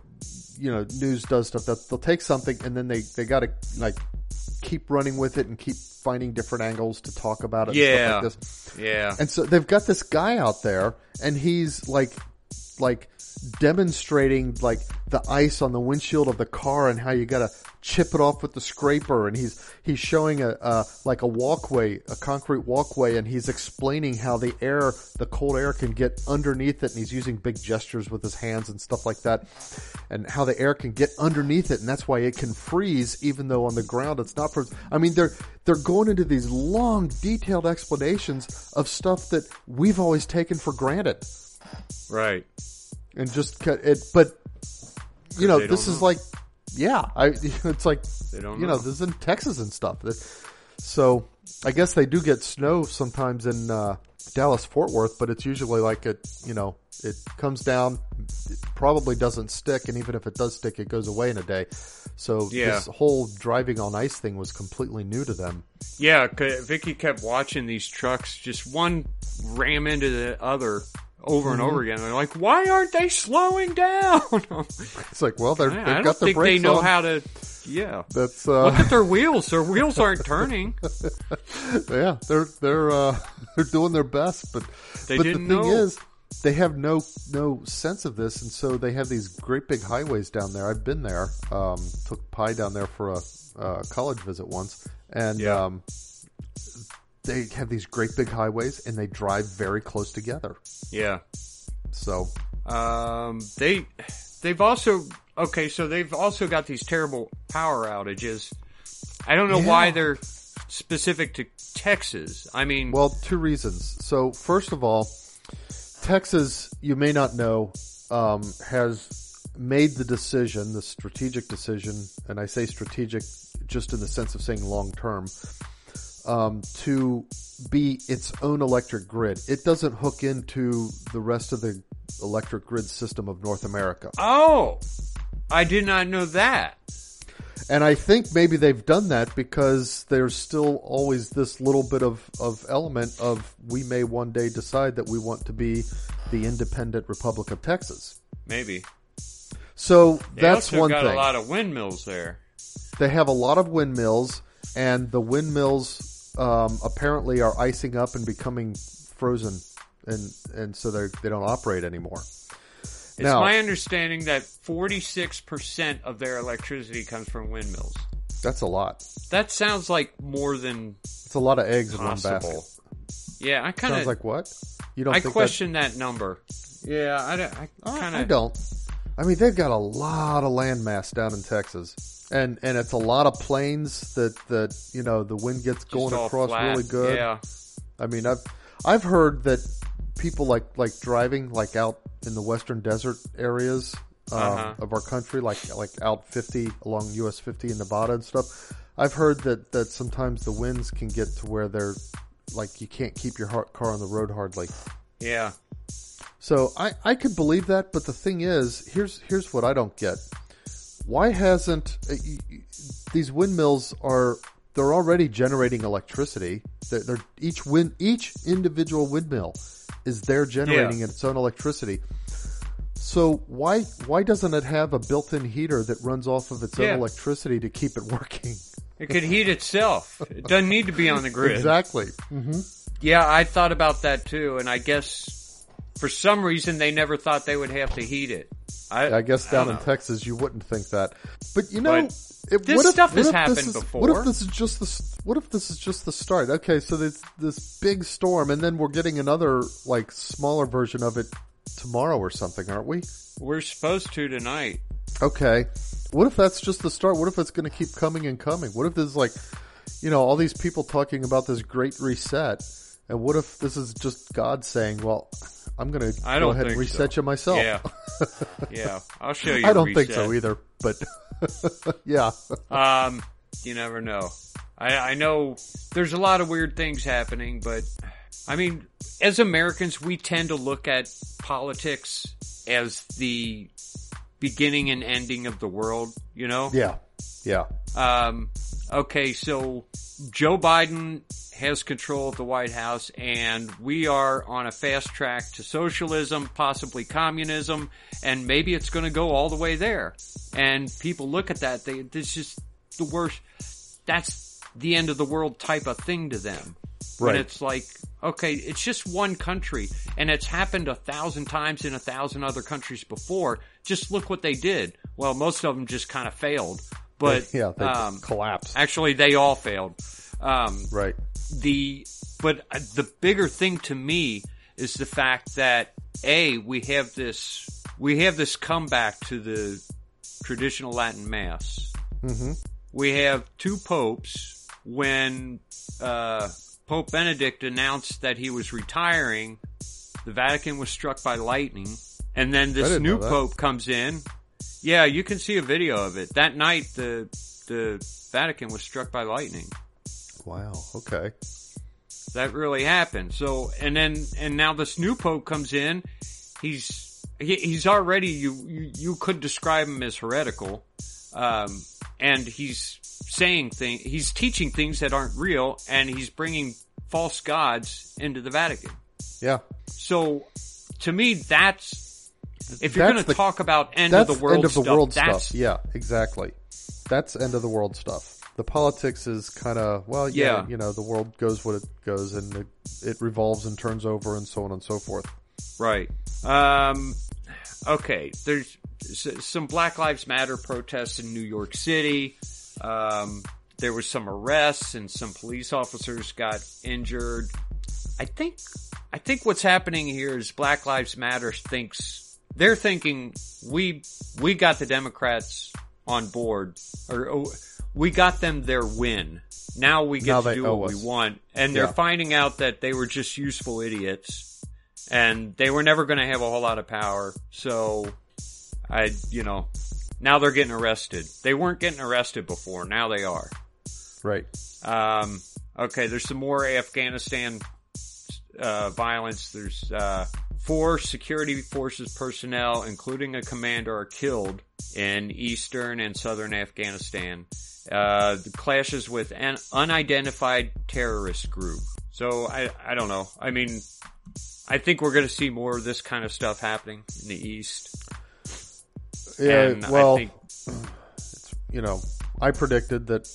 you know, news does stuff. That they'll take something and then they they got to like keep running with it and keep finding different angles to talk about it. Yeah. And stuff like this. Yeah, And so they've got this guy out there, and he's like, like demonstrating like the ice on the windshield of the car and how you got to chip it off with the scraper. And he's he's showing a like a walkway a concrete walkway and he's explaining how the air the cold air can get underneath it. And he's using big gestures with his hands and stuff like that. And how the air can get underneath it. And that's why it can freeze even though on the ground it's not i mean they're they're going into these long detailed explanations of stuff that we've always taken for granted. Right. And just cut it. But you know, this is know. like, yeah, I. It's like They don't you know, know. this is in Texas and stuff. So I guess they do get snow sometimes in uh, Dallas Fort Worth, but it's usually like it. You know, it comes down, it probably doesn't stick, and even if it does stick, it goes away in a day. So Yeah. this whole driving on ice thing was completely new to them. Yeah, Vicky kept watching these trucks, just one ram into the other over and Mm-hmm. over again. They're like, "Why aren't they slowing down?" It's like, well, they're, I they've don't got their think they know on. how to. Yeah, That's uh, look at their wheels. Their wheels aren't turning. yeah, they're they're uh, they're doing their best, but They but didn't the thing know. is, they have no no sense of this, and so they have these great big highways down there. I've been there. Um, took Pi down there for a uh, college visit once, and Yeah. um, they have these great big highways, and they drive very close together. Yeah. So Um, they they've also okay, so they've also got these terrible power outages. I don't know why they're specific to Texas. I mean, Well, two reasons. So, first of all, Texas, you may not know, um, has made the decision, the strategic decision, and I say strategic just in the sense of saying long term, um, to be its own electric grid. It doesn't hook into the rest of the electric grid system of North America. oh, I did not know that. And I think maybe they've done that because there's still always this little bit of, of element of we may one day decide that we want to be the independent Republic of Texas. Maybe So they that's also one got thing. a lot of windmills there. they have a lot of windmills, and the windmills um, apparently are icing up and becoming frozen, and and so they they don't operate anymore. It's Now- my understanding that 46% of their electricity comes from windmills. That's a lot. That sounds like more than It's a lot of eggs in one basket. Yeah, I kind Sounds of like what? You don't I question that number. Yeah, I, don't- I kind I, I of don't. I mean, they've got a lot of landmass down in Texas, and and it's a lot of plains that that you know the wind gets going across really good. Yeah, I mean, I've I've heard that people like like driving like out in the western desert areas um, Uh-huh. of our country, like like out fifty along US fifty in Nevada and stuff. I've heard that that sometimes the winds can get to where they're like you can't keep your car on the road hardly. yeah. So I, I could believe that, but the thing is, here's here's what I don't get. Why hasn't uh, these windmills are they're already generating electricity? They're, they're each wind each individual windmill is there generating Yeah. its own electricity. So why why doesn't it have a built-in heater that runs off of its Yeah. own electricity to keep it working? It could heat itself. It doesn't need to be on the grid. Exactly. Yeah, I thought about that too, and I guess for some reason they never thought they would have to heat it. I, I guess down don't in. Texas you wouldn't think that, but you know, But it, this what if, stuff has happened is- before. What if this is just the what if this is just the start? Okay, so there's this big storm, and then we're getting another like smaller version of it tomorrow or something, aren't we? We're supposed to tonight. Okay, what if that's just the start? What if it's going to keep coming and coming? What if there's like, you know, all these people talking about this great reset, and what if this is just God saying, "Well, I'm to I go don't ahead and reset so. you myself." Yeah, yeah. I'll show you. I don't think so either, but yeah. Um, you never know. I, I know there's a lot of weird things happening, but I mean, as Americans, we tend to look at politics as the beginning and ending of the world. You know? Yeah. Yeah. Um, okay, so Joe Biden has control of the White House and we are on a fast track to socialism, possibly communism, and maybe it's going to go all the way there. And people look at that, they, this is the worst, that's the end of the world type of thing to them. Right. it's like, okay, it's just one country and it's happened a thousand times in a thousand other countries before. Just look what they did. Well, most of them just kind of failed, but yeah, they um, collapsed. actually they all failed. Um, right. The but uh, the bigger thing to me is the fact that a we have this we have this comeback to the traditional Latin mass. Mm-hmm. We have two popes. When uh, Pope Benedict announced that he was retiring, the Vatican was struck by lightning, and then this new pope comes in. Yeah, you can see a video of it. That night, the the Vatican was struck by lightning. Wow. Okay. that really happened. So, and then, and now this new pope comes in. He's, he, he's already, you, you, you could describe him as heretical. Um, and he's saying things, he's teaching things that aren't real and he's bringing false gods into the Vatican. Yeah. So, to me, that's, if you're going to talk about end of the world end of the stuff, world stuff. Yeah. Exactly. That's end of the world stuff. The politics is kind of well, yeah, Yeah. you know, the world goes what it goes, and it, it revolves and turns over, and so on and so forth. Right. Um, okay. There's some Black Lives Matter protests in New York City. Um, there was some arrests and some police officers got injured. I think, I think what's happening here is Black Lives Matter thinks, they're thinking we, we got the Democrats on board or oh, we got them their win. Now we get Now to do what us. we want. And they're Yeah. finding out that they were just useful idiots and they were never going to have a whole lot of power. So I, you know, now they're getting arrested. They weren't getting arrested before. Now they are. Right. Um, okay, there's some more Afghanistan uh, violence. There's uh, four security forces personnel, including a commander, are killed in eastern and southern Afghanistan. Uh, the clashes with an unidentified terrorist group. So I, I don't know. I mean, I think we're going to see more of this kind of stuff happening in the east. Yeah. and well, I think, you know, I predicted that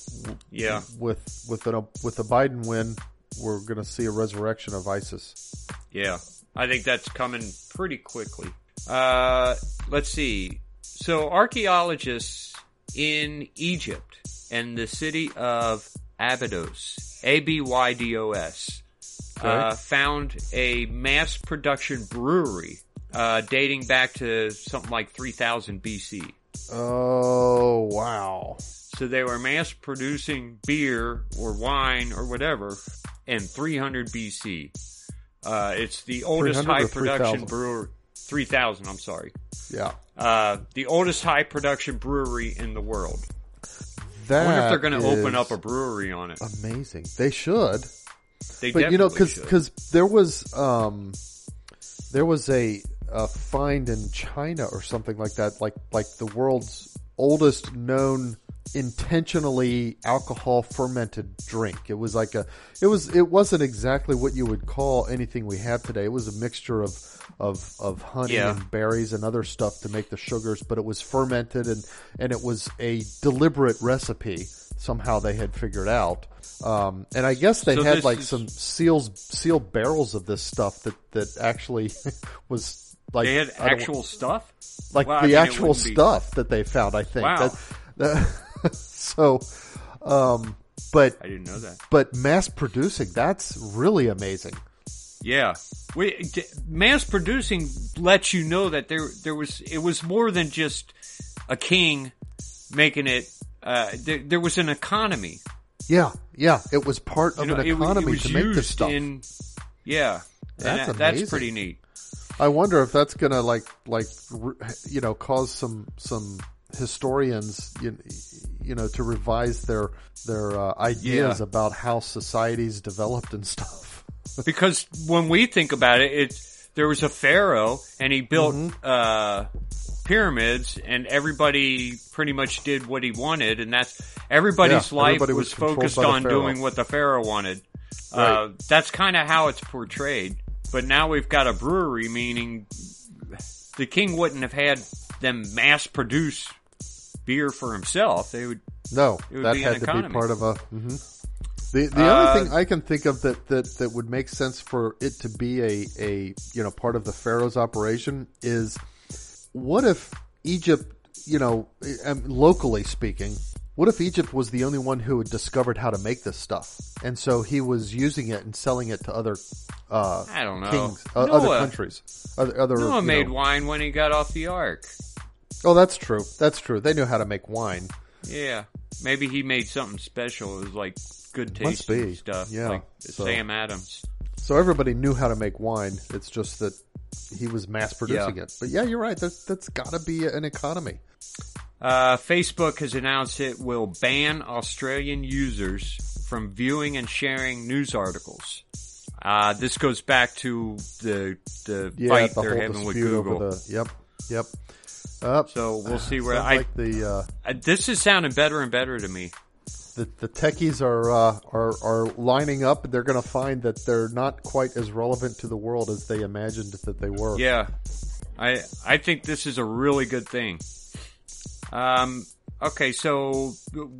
yeah, with with an with a Biden win, we're going to see a resurrection of ISIS. Yeah, I think that's coming pretty quickly. Uh, let's see. So archaeologists in Egypt and the city of Abydos, A-B-Y-D-O-S, uh, found a mass production brewery, uh, dating back to something like 3000 BC. Oh wow! So they were mass producing beer or wine or whatever in 300 BC. Uh, it's the oldest 300 or high production 3000? brewer. 3000, I'm sorry. Yeah. Uh, the oldest high production brewery in the world. That I wonder if they're going to open up a brewery on it. amazing. They should. They but you know because should. there was um there was a, a find in China or something like that like like the world's oldest known intentionally alcohol fermented drink it was like a it was it wasn't exactly what you would call anything we have today it was a mixture of of of honey Yeah. and berries and other stuff to make the sugars but it was fermented and and it was a deliberate recipe somehow they had figured out um, and I guess they So had like is- some seals sealed barrels of this stuff that that actually was like They had actual stuff? like Well, I the mean, actual wouldn't be- stuff that they found. I think. Wow. That- that- so, um, but I didn't know that. but mass producing that's really amazing. Yeah. We, d- mass producing lets you know that there, there was, it was more than just a king making it, uh, there, there was an economy. Yeah, yeah. It was part of You know, an it, it economy was to make this stuff. in, yeah. And That's that- that's pretty neat. I wonder if that's gonna like like you know cause some some historians you, you know to revise their their uh, ideas Yeah. about how societies developed and stuff. because when we think about it, it's there was a pharaoh and he built Mm-hmm. uh, pyramids, and everybody pretty much did what he wanted, and that's everybody's Yeah, life everybody was was, focused on doing what the pharaoh wanted. Uh, that's kind of how it's portrayed. But now we've got a brewery, meaning the king wouldn't have had them mass produce beer for himself. They would No, would that be had to be part of a. hmm The the Uh, only thing I can think of that, that, that would make sense for it to be a, a you know part of the Pharaoh's operation is what if Egypt, you know, um, locally speaking, what if Egypt was the only one who had discovered how to make this stuff, and so he was using it and selling it to other uh, I don't know. kings, uh, other countries, other other. Noah made know- wine when he got off the ark. Oh, that's true. That's true. They knew how to make wine. Yeah, maybe he made something special. It was like good be. stuff. Yeah, like so- Sam Adams. So everybody knew how to make wine. It's just that he was mass producing Yeah. it. But yeah, you're right. That's that's got to be an economy. Uh, Facebook has announced it will ban Australian users from viewing and sharing news articles. Uh, this goes back to the the Yeah, fight the they're having with Google. the. Yep, yep. Uh, so we'll see where sounds I, like the uh, this is sounding better and better to me. the the techies are uh, are are lining up. and They're going to find that they're not quite as relevant to the world as they imagined that they were. Yeah, I I think this is a really good thing. Um, okay, so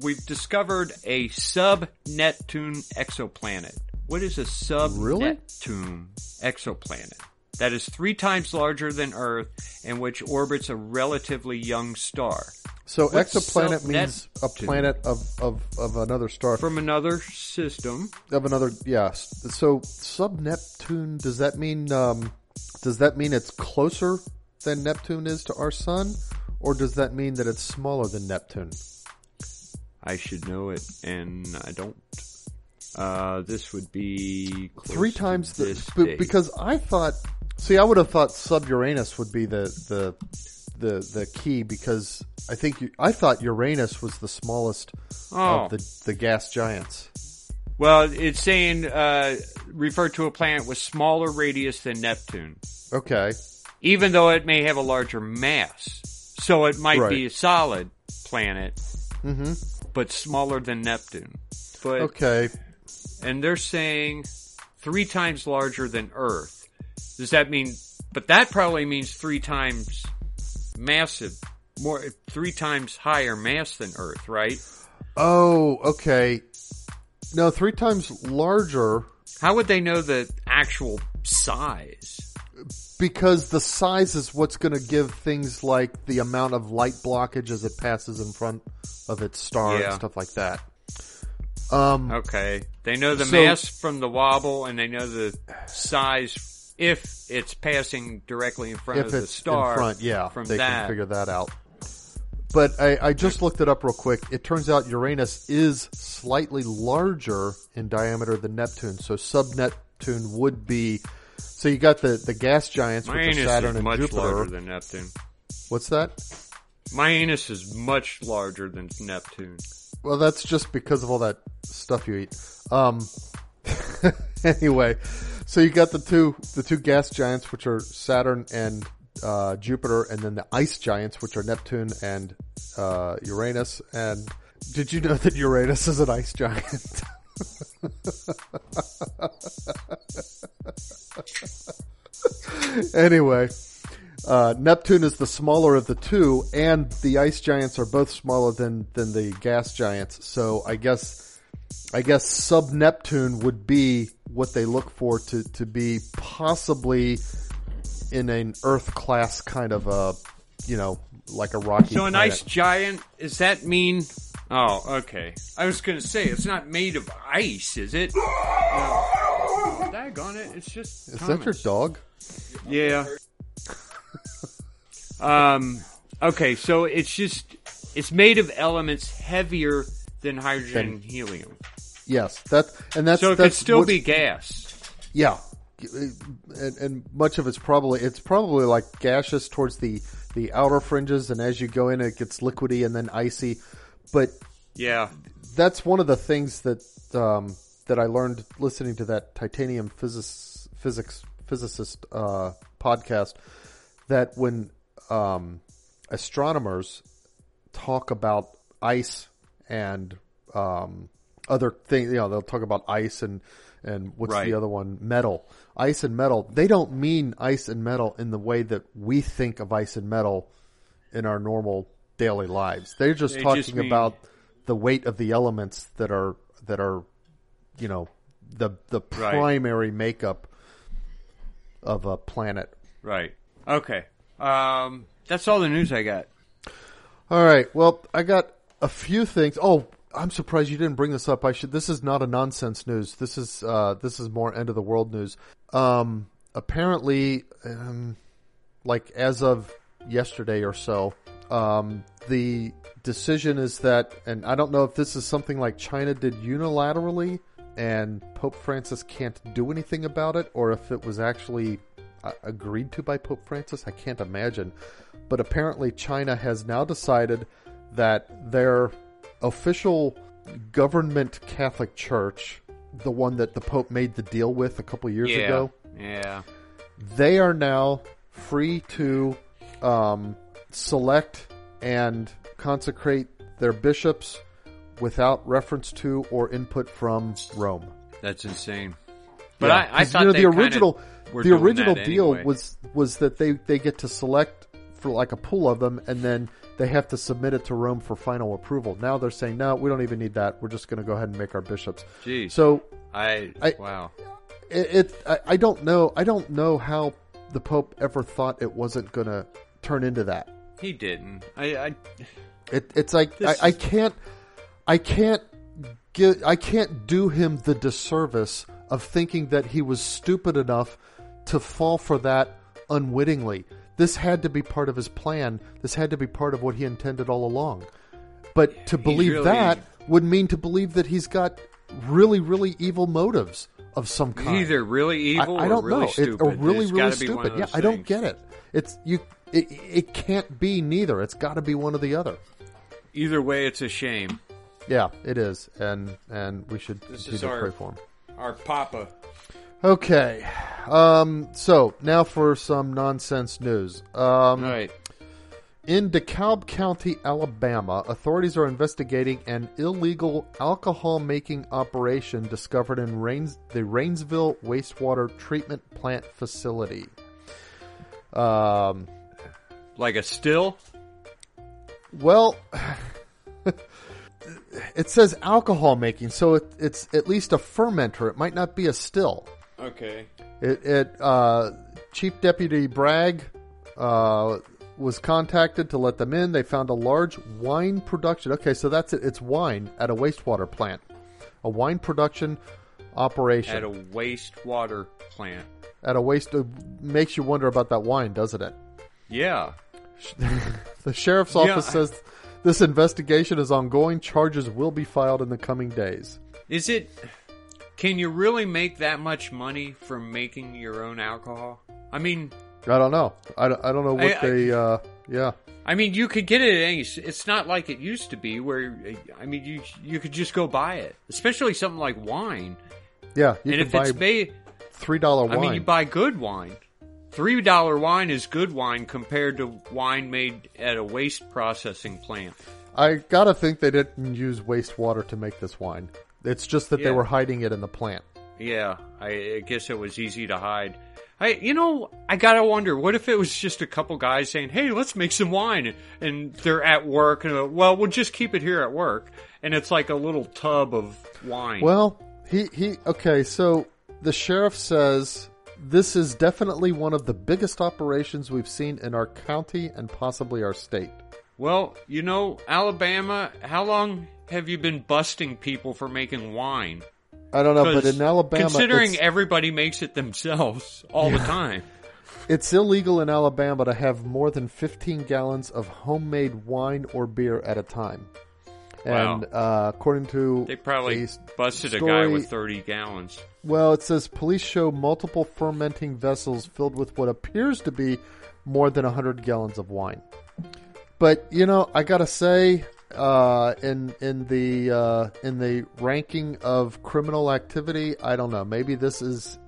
we've discovered a sub Neptune exoplanet. What is a sub Really? Neptune exoplanet? That is three times larger than Earth and which orbits a relatively young star. So What's exoplanet means a planet of, of, of another star. From another system. of another yeah so sub neptune does that mean um does that mean it's closer than neptune is to our sun or does that mean that it's smaller than neptune I should know it, and I don't. Uh, this would be close three to times the this b- because i thought see i would have thought sub uranus would be the the the the key because i think you, i thought uranus was the smallest Oh. of the the gas giants Well, it's saying uh, refer to a planet with smaller radius than Neptune, okay even though it may have a larger mass. So it might Right. be a solid planet, but smaller than Neptune. But okay and they're saying three times larger than Earth. Does that mean? But that probably means three times massive, more three times higher mass than Earth, right? oh okay no three times larger How would they know the actual size? because the size is what's going to give things like the amount of light blockage as it passes in front of its star Yeah. and stuff like that. Um, Okay. They know the So- mass from the wobble and they know the size if it's passing directly in front if of the star. in front, yeah, From they that. can figure that out. But I, I just looked it up real quick. It turns out Uranus is slightly larger in diameter than Neptune, so sub Neptune would be. So you got the, the gas giants, My which are Saturn is and much Jupiter. larger than Neptune. What's that? My anus is much larger than Neptune. Well, that's just because of all that stuff you eat. Um, anyway, so you got the two the two gas giants, which are Saturn and uh, Jupiter, and then the ice giants, which are Neptune and uh, Uranus. And did you know that Uranus is an ice giant? anyway. Uh, Neptune is the smaller of the two, and the ice giants are both smaller than than the gas giants. So I guess I guess sub Neptune would be what they look for to to be possibly in an Earth class kind of a you know like a rocky. So an planet. ice giant, does that mean? Oh, okay. I was gonna say it's not made of ice, is it? No. on it! It's just. Is that your dog? Yeah. um. Okay, so it's just it's made of elements heavier than hydrogen and helium, Yes, that and that's so it could still what- be gas. Yeah, and, and much of it's probably it's probably like gaseous towards the the outer fringes, and as you go in, it gets liquidy and then icy. But Yeah. that's one of the things that um, that I learned listening to that titanium physics physics physicist uh, podcast. That when um, astronomers talk about ice and um, other things, you know, they'll talk about ice and and what's Right. the other one? Metal, ice and metal. They don't mean ice and metal in the way that we think of ice and metal in our normal daily lives. They're just They talking just mean- about the weight of the elements that are that are you know the the Right. primary makeup of a planet. Right. Okay. Um, that's all the news I got. All right. Well, I got a few things. Oh, I'm surprised you didn't bring this up. I should. This is not a nonsense news. This is uh, this is more end of the world news. Um, apparently, um, like as of yesterday or so, um, the decision is that, and I don't know if this is something like China did unilaterally, and Pope Francis can't do anything about it, or if it was actually uh, agreed to by Pope Francis. I can't imagine. But apparently, China has now decided that their official government Catholic Church, the one that the Pope made the deal with a couple years yeah. ago, Yeah. they are now free to um, select and consecrate their bishops without reference to or input from Rome. That's insane. But Yeah, I, I thought you know the original the original deal anyway. was was that they they get to select for like a pool of them and then they have to submit it to Rome for final approval. Now they're saying no, we don't even need that. We're just going to go ahead and make our bishops. Jeez. So I, I- wow. it, it I, I don't know I don't know how the Pope ever thought it wasn't going to turn into that. He didn't. I, I It, it's like I, I can't, I can't get, I can't do him the disservice of thinking that he was stupid enough to fall for that unwittingly. This had to be part of his plan. This had to be part of what he intended all along. But to believe really- that would mean to believe that he's got really, really evil motives of some kind. either really evil I, I don't really know. It- or really, It's really gotta be one stupid. Yeah, those I don't get it. It's you. It, it can't be neither. It's got to be one or the other. Either way, it's a shame. Yeah, it is, and and we should This continue to our- pray for him. Our Papa. Okay, um, so now for some nonsense news. Um, All right. In DeKalb County, Alabama, authorities are investigating an illegal alcohol making operation discovered in Rains- the Rainsville wastewater treatment plant facility. Um, Like a still? Well, it says alcohol making, so it, it's at least a fermenter. It might not be a still. Okay. It, it uh, Chief Deputy Bragg uh, was contacted to let them in. They found a large wine production. Okay, so that's it. It's wine at a wastewater plant, a wine production operation At a wastewater plant. at a waste. It makes you wonder about that wine, doesn't it? Yeah. The sheriff's Yeah. office says this investigation is ongoing. Charges will be filed in the coming days. Is it. Can you really make that much money from making your own alcohol? I mean, I don't know. I don't, I don't know what I- I- they. uh, yeah, I mean, you could get it at any. It's not like it used to be, where I mean, you you could just go buy it, especially something like wine. yeah. You and can if buy it's made, three dollar wine, I mean, you buy good wine. Three dollar wine is good wine compared to wine made at a waste processing plant. I gotta think they didn't use wastewater to make this wine. It's just that they were hiding it in the plant. Yeah, I, I guess it was easy to hide. I, you know, I gotta wonder, what if it was just a couple guys saying, "Hey, let's make some wine," and they're at work, and uh, well, we'll just keep it here at work, and it's like a little tub of wine. Well, he he. Okay, so the sheriff says this is definitely one of the biggest operations we've seen in our county and possibly our state. Well, you know, Alabama, how long have you been busting people for making wine? I don't know, but in Alabama, considering it's, everybody makes it themselves all the time. it's illegal in Alabama to have more than 15 gallons of homemade wine or beer at a time. And uh, according to They probably busted a guy with 30 gallons. Well, it says police show multiple fermenting vessels filled with what appears to be more than 100 gallons of wine. But you know, I gotta say, uh, in in the uh, in the ranking of criminal activity, I don't know. Maybe this is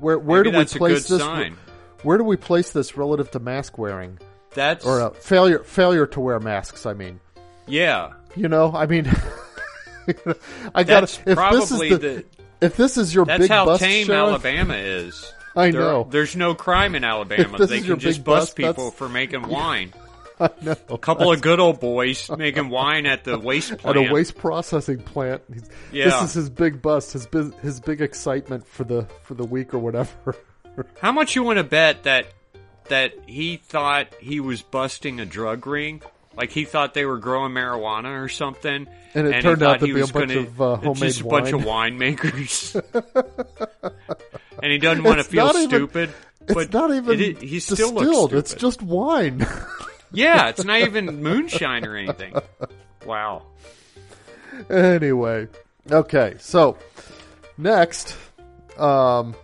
where where Maybe do we place this? sign. Where do we place this relative to mask wearing That's or uh, failure failure to wear masks? I mean, yeah. you know, I mean, I. That's if this is probably the, the if this is your That's big how bust, tame Sheriff, Alabama is. I There- know. There's no crime in Alabama. They can just bust bust, people for making wine. Know. A couple of good old boys making wine at the waste At a waste processing plant. He's, Yeah. This is his big bust, his big, his big excitement for the for the week or whatever. How much you want to bet that that he thought he was busting a drug ring? Like he thought they were growing marijuana or something, And it he turned out to he be a was bunch gonna- of, uh, homemade just a bunch of winemakers. and he doesn't want to feel not even- stupid. It's but not even it, he still looks distilled. stupid. It's just wine. Yeah, it's not even moonshine or anything. Wow. anyway, okay. So next, um,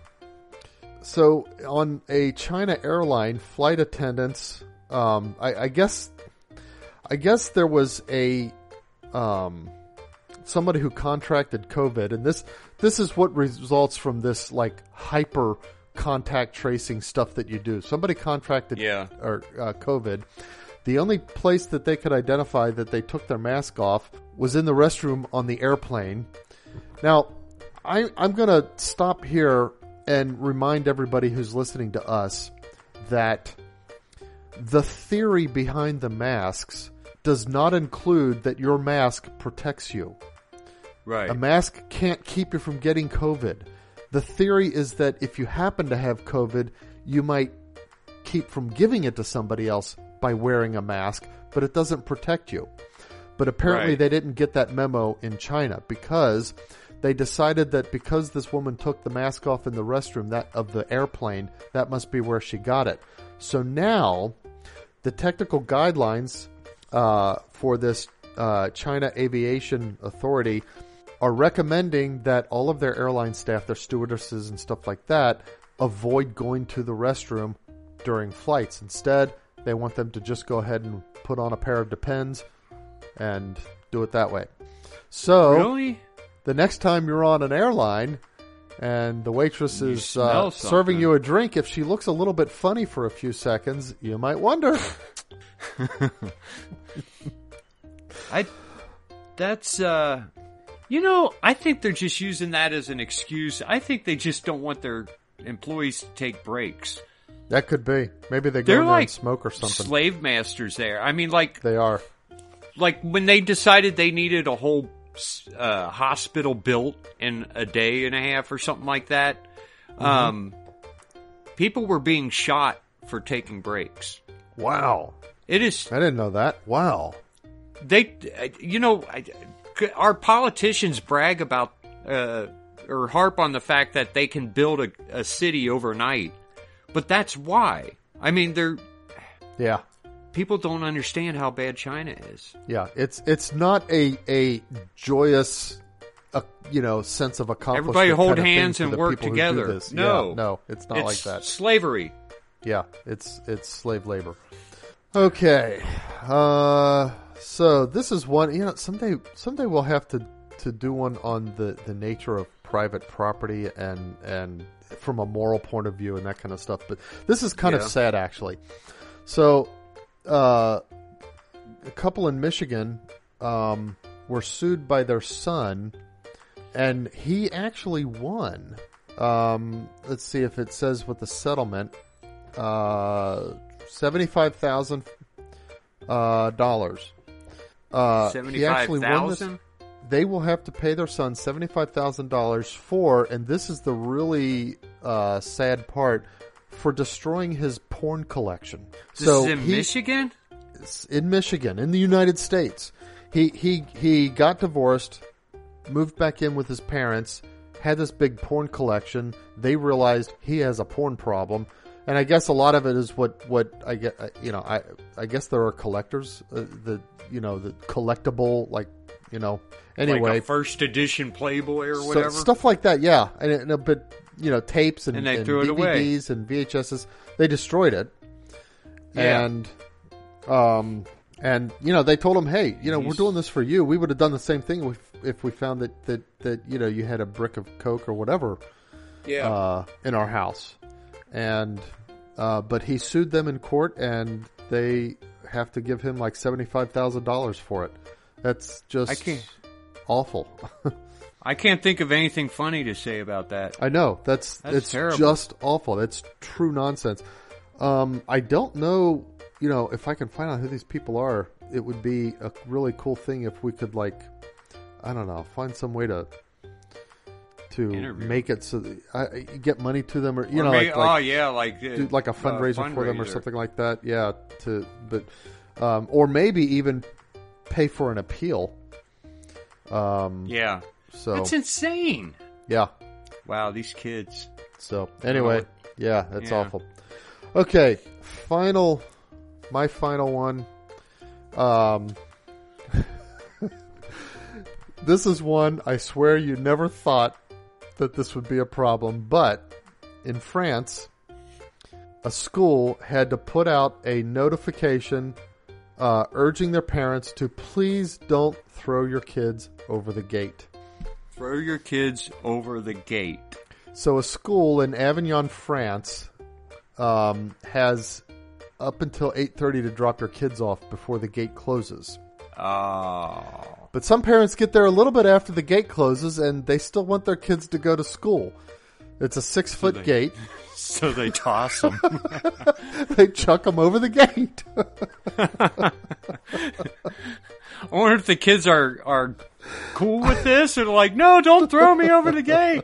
so on a China airline, flight attendants. Um, I, I guess, I guess there was a um, somebody who contracted COVID, and this this is what results from this like hyper contact tracing stuff that you do. Somebody contracted Yeah. or uh, COVID. The only place that they could identify that they took their mask off was in the restroom on the airplane. Now, I, I'm going to stop here and remind everybody who's listening to us that the theory behind the masks does not include that your mask protects you. Right. A mask can't keep you from getting COVID. The theory is that if you happen to have COVID, you might keep from giving it to somebody else by wearing a mask, but it doesn't protect you. But apparently Right. they didn't get that memo in China because they decided that because this woman took the mask off in the restroom that of the airplane, that must be where she got it. So now the technical guidelines uh, for this uh, China Aviation Authority are recommending that all of their airline staff, their stewardesses and stuff like that, avoid going to the restroom during flights. Instead, they want them to just go ahead and put on a pair of Depends and do it that way. So really? the next time you're on an airline and the waitress You is uh, serving you a drink, if she looks a little bit funny for a few seconds, you might wonder. I that's uh you know, I think they're just using that as an excuse. I think they just don't want their employees to take breaks. That could be. Maybe they go They're in there like and smoke or something. slave masters there. I mean like they are. like when they decided they needed a whole uh, hospital built in a day and a half or something like that. Mm-hmm. Um people were being shot for taking breaks. Wow. It is I didn't know that. Wow. they you know I- our politicians brag about uh, or harp on the fact that they can build a, a city overnight but that's why i mean they're Yeah. people don't understand how bad china is Yeah. It's it's not a a joyous uh, you know sense of accomplishment. Everybody hold kind of hands and work people who do together. No. Yeah, no, it's not like that. slavery Yeah, it's it's slave labor. Okay, uh, so this is one. You know, someday someday we'll have to to do one on the the nature of private property and and from a moral point of view and that kind of stuff. But this is kind Yeah. of sad, actually. So, uh, a couple in Michigan um, were sued by their son, and he actually won. Um, let's see if it says what the settlement. Uh, seventy-five thousand uh, dollars. Uh, he actually won this. 75000 They will have to pay their son seventy-five thousand dollars for, and this is the really uh, sad part, for destroying his porn collection. this so is in he- michigan in Michigan, in the United States. He he he got divorced, moved back in with his parents, had this big porn collection. They realized he has a porn problem, and I guess a lot of it is what what I get. uh, You know, I I guess there are collectors uh, the you know the collectible like you know anyway like a first edition playboy or so- whatever stuff like that. Yeah, and, and but you know tapes and, And they threw it away. DVDs and VHSs. They destroyed it, Yeah. and um and you know they told him, hey, you know we're doing this for you. We would have done the same thing if, if we found that that that you know you had a brick of coke or whatever yeah uh, in our house, and uh, but he sued them in court, and they have to give him like seventy five thousand dollars for it. That's just I can't- awful. i can't think of anything funny to say about that I know that's, That's it's terrible. just awful. That's true nonsense. Um, I don't know you know, if I can find out who these people are, it would be a really cool thing if we could like, I don't know, find some way to to Interview. make it so that I, I- get money to them or you Or know may- like, oh like yeah, like uh, do like a fundraiser, for them or something like that. Yeah, to but um, or maybe even pay for an appeal. Um, Yeah, so that's insane. yeah. Wow, these kids. So anyway, what- yeah, that's Yeah. awful. Okay, final, my final one. Um, this is one I swear you never thought that this would be a problem, but in France, a school had to put out a notification uh, urging their parents to please don't throw your kids over the gate. Throw your kids over the gate. So a school in Avignon, France, um, has up until eight thirty to drop their kids off before the gate closes. Oh, But some parents get there a little bit after the gate closes, and they still want their kids to go to school. It's a six foot they- gate. so they toss them. they chuck them over the gate. I wonder if the kids are are cool with this, or like, no, don't throw me over the gate.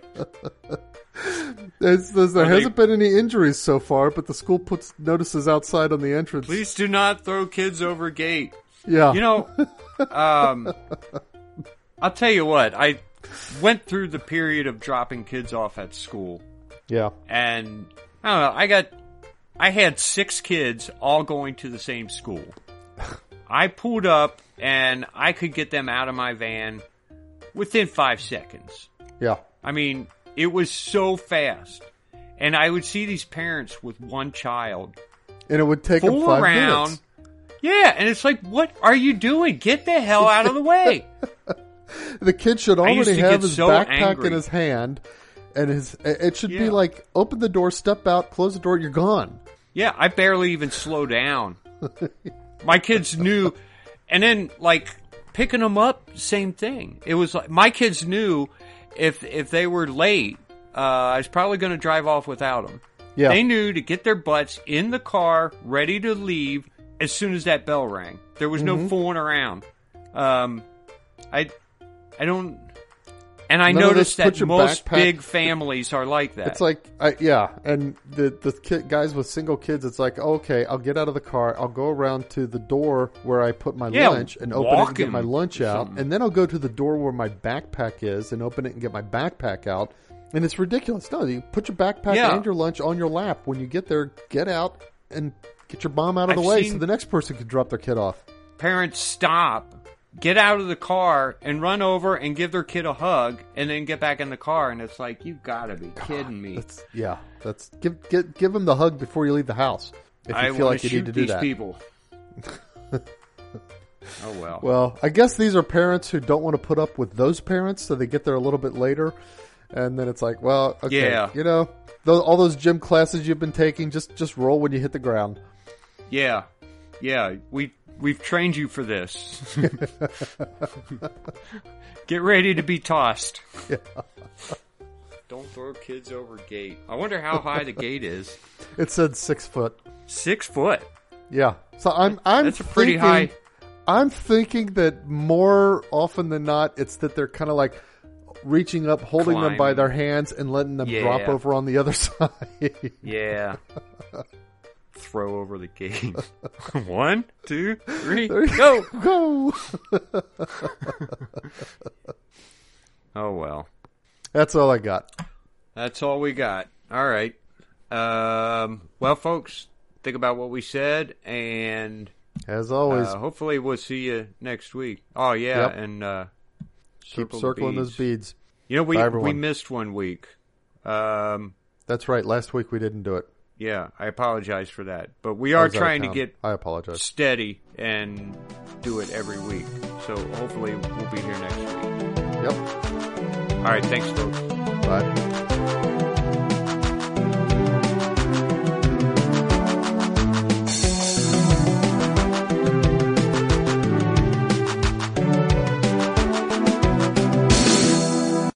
There's, there's, there Are hasn't been any injuries so far, but the school puts notices outside on the entrance. Please do not throw kids over gate. yeah, You know, um, I'll tell you what. I went through the period of dropping kids off at school, yeah, and I don't know. I got, I had six kids all going to the same school. I pulled up, and I could get them out of my van within five seconds. yeah. I mean, it was so fast. And I would see these parents with one child And it would take them five around. minutes. Yeah, and it's like, what are you doing? Get the hell out of the way. The kid should already have his so backpack angry. in his hand, and his it should be like open the door, step out, close the door, you're gone. Yeah, I barely even slow down. My kids knew, and then like picking them up, same thing. It was like my kids knew if if they were late, uh, I was probably going to drive off without them. Yeah, They knew to get their butts in the car, ready to leave as soon as that bell rang. There was Mm-hmm. no fooling around. Um, I, I don't, and I None noticed that most backpack- big families are like that. it's like I, yeah, and the the kid, guys with single kids, it's like okay, I'll get out of the car, I'll go around to the door where I put my Yeah, lunch and open it and get my lunch out, something. and then I'll go to the door where my backpack is and open it and get my backpack out. And it's ridiculous. No, you put your backpack Yeah. and your lunch on your lap. When you get there, get out and get your bomb out of the I've way so the next person can drop their kid off. Parents stop, get out of the car, and run over and give their kid a hug, and then get back in the car. And it's like, you gotta be kidding me. That's yeah. That's give give give them the hug before you leave the house. If you I feel like you need to do these that. people. oh well. Well, I guess these are parents who don't want to put up with those parents, so they get there a little bit later, and then it's like, well, okay, Yeah. you know, those, all those gym classes you've been taking, just just roll when you hit the ground. Yeah, yeah. We we've trained you for this. Get ready to be tossed. Don't throw kids over gate. I wonder how high the gate is. It said six foot. Six foot. Yeah. So I'm I'm That's a pretty thinking- high. I'm thinking that more often than not, it's that they're kind of like reaching up, holding them by their hands, and letting them drop over on the other side. Yeah. Throw over the gate. One, two, three, There go. Go. Oh well. That's all I got. That's all we got. All right. Um, well, folks, think about what we said, and As always, uh, hopefully we'll see you next week. Oh yeah, Yep. and uh, keep circling those beads. beads. You know, we Bye, we missed one week. Um, That's right. Last week we didn't do it. Yeah, I apologize for that, but we are was out of trying to get I apologize. steady and do it every week. So hopefully we'll be here next week. Yep. All right, thanks, folks. Bye.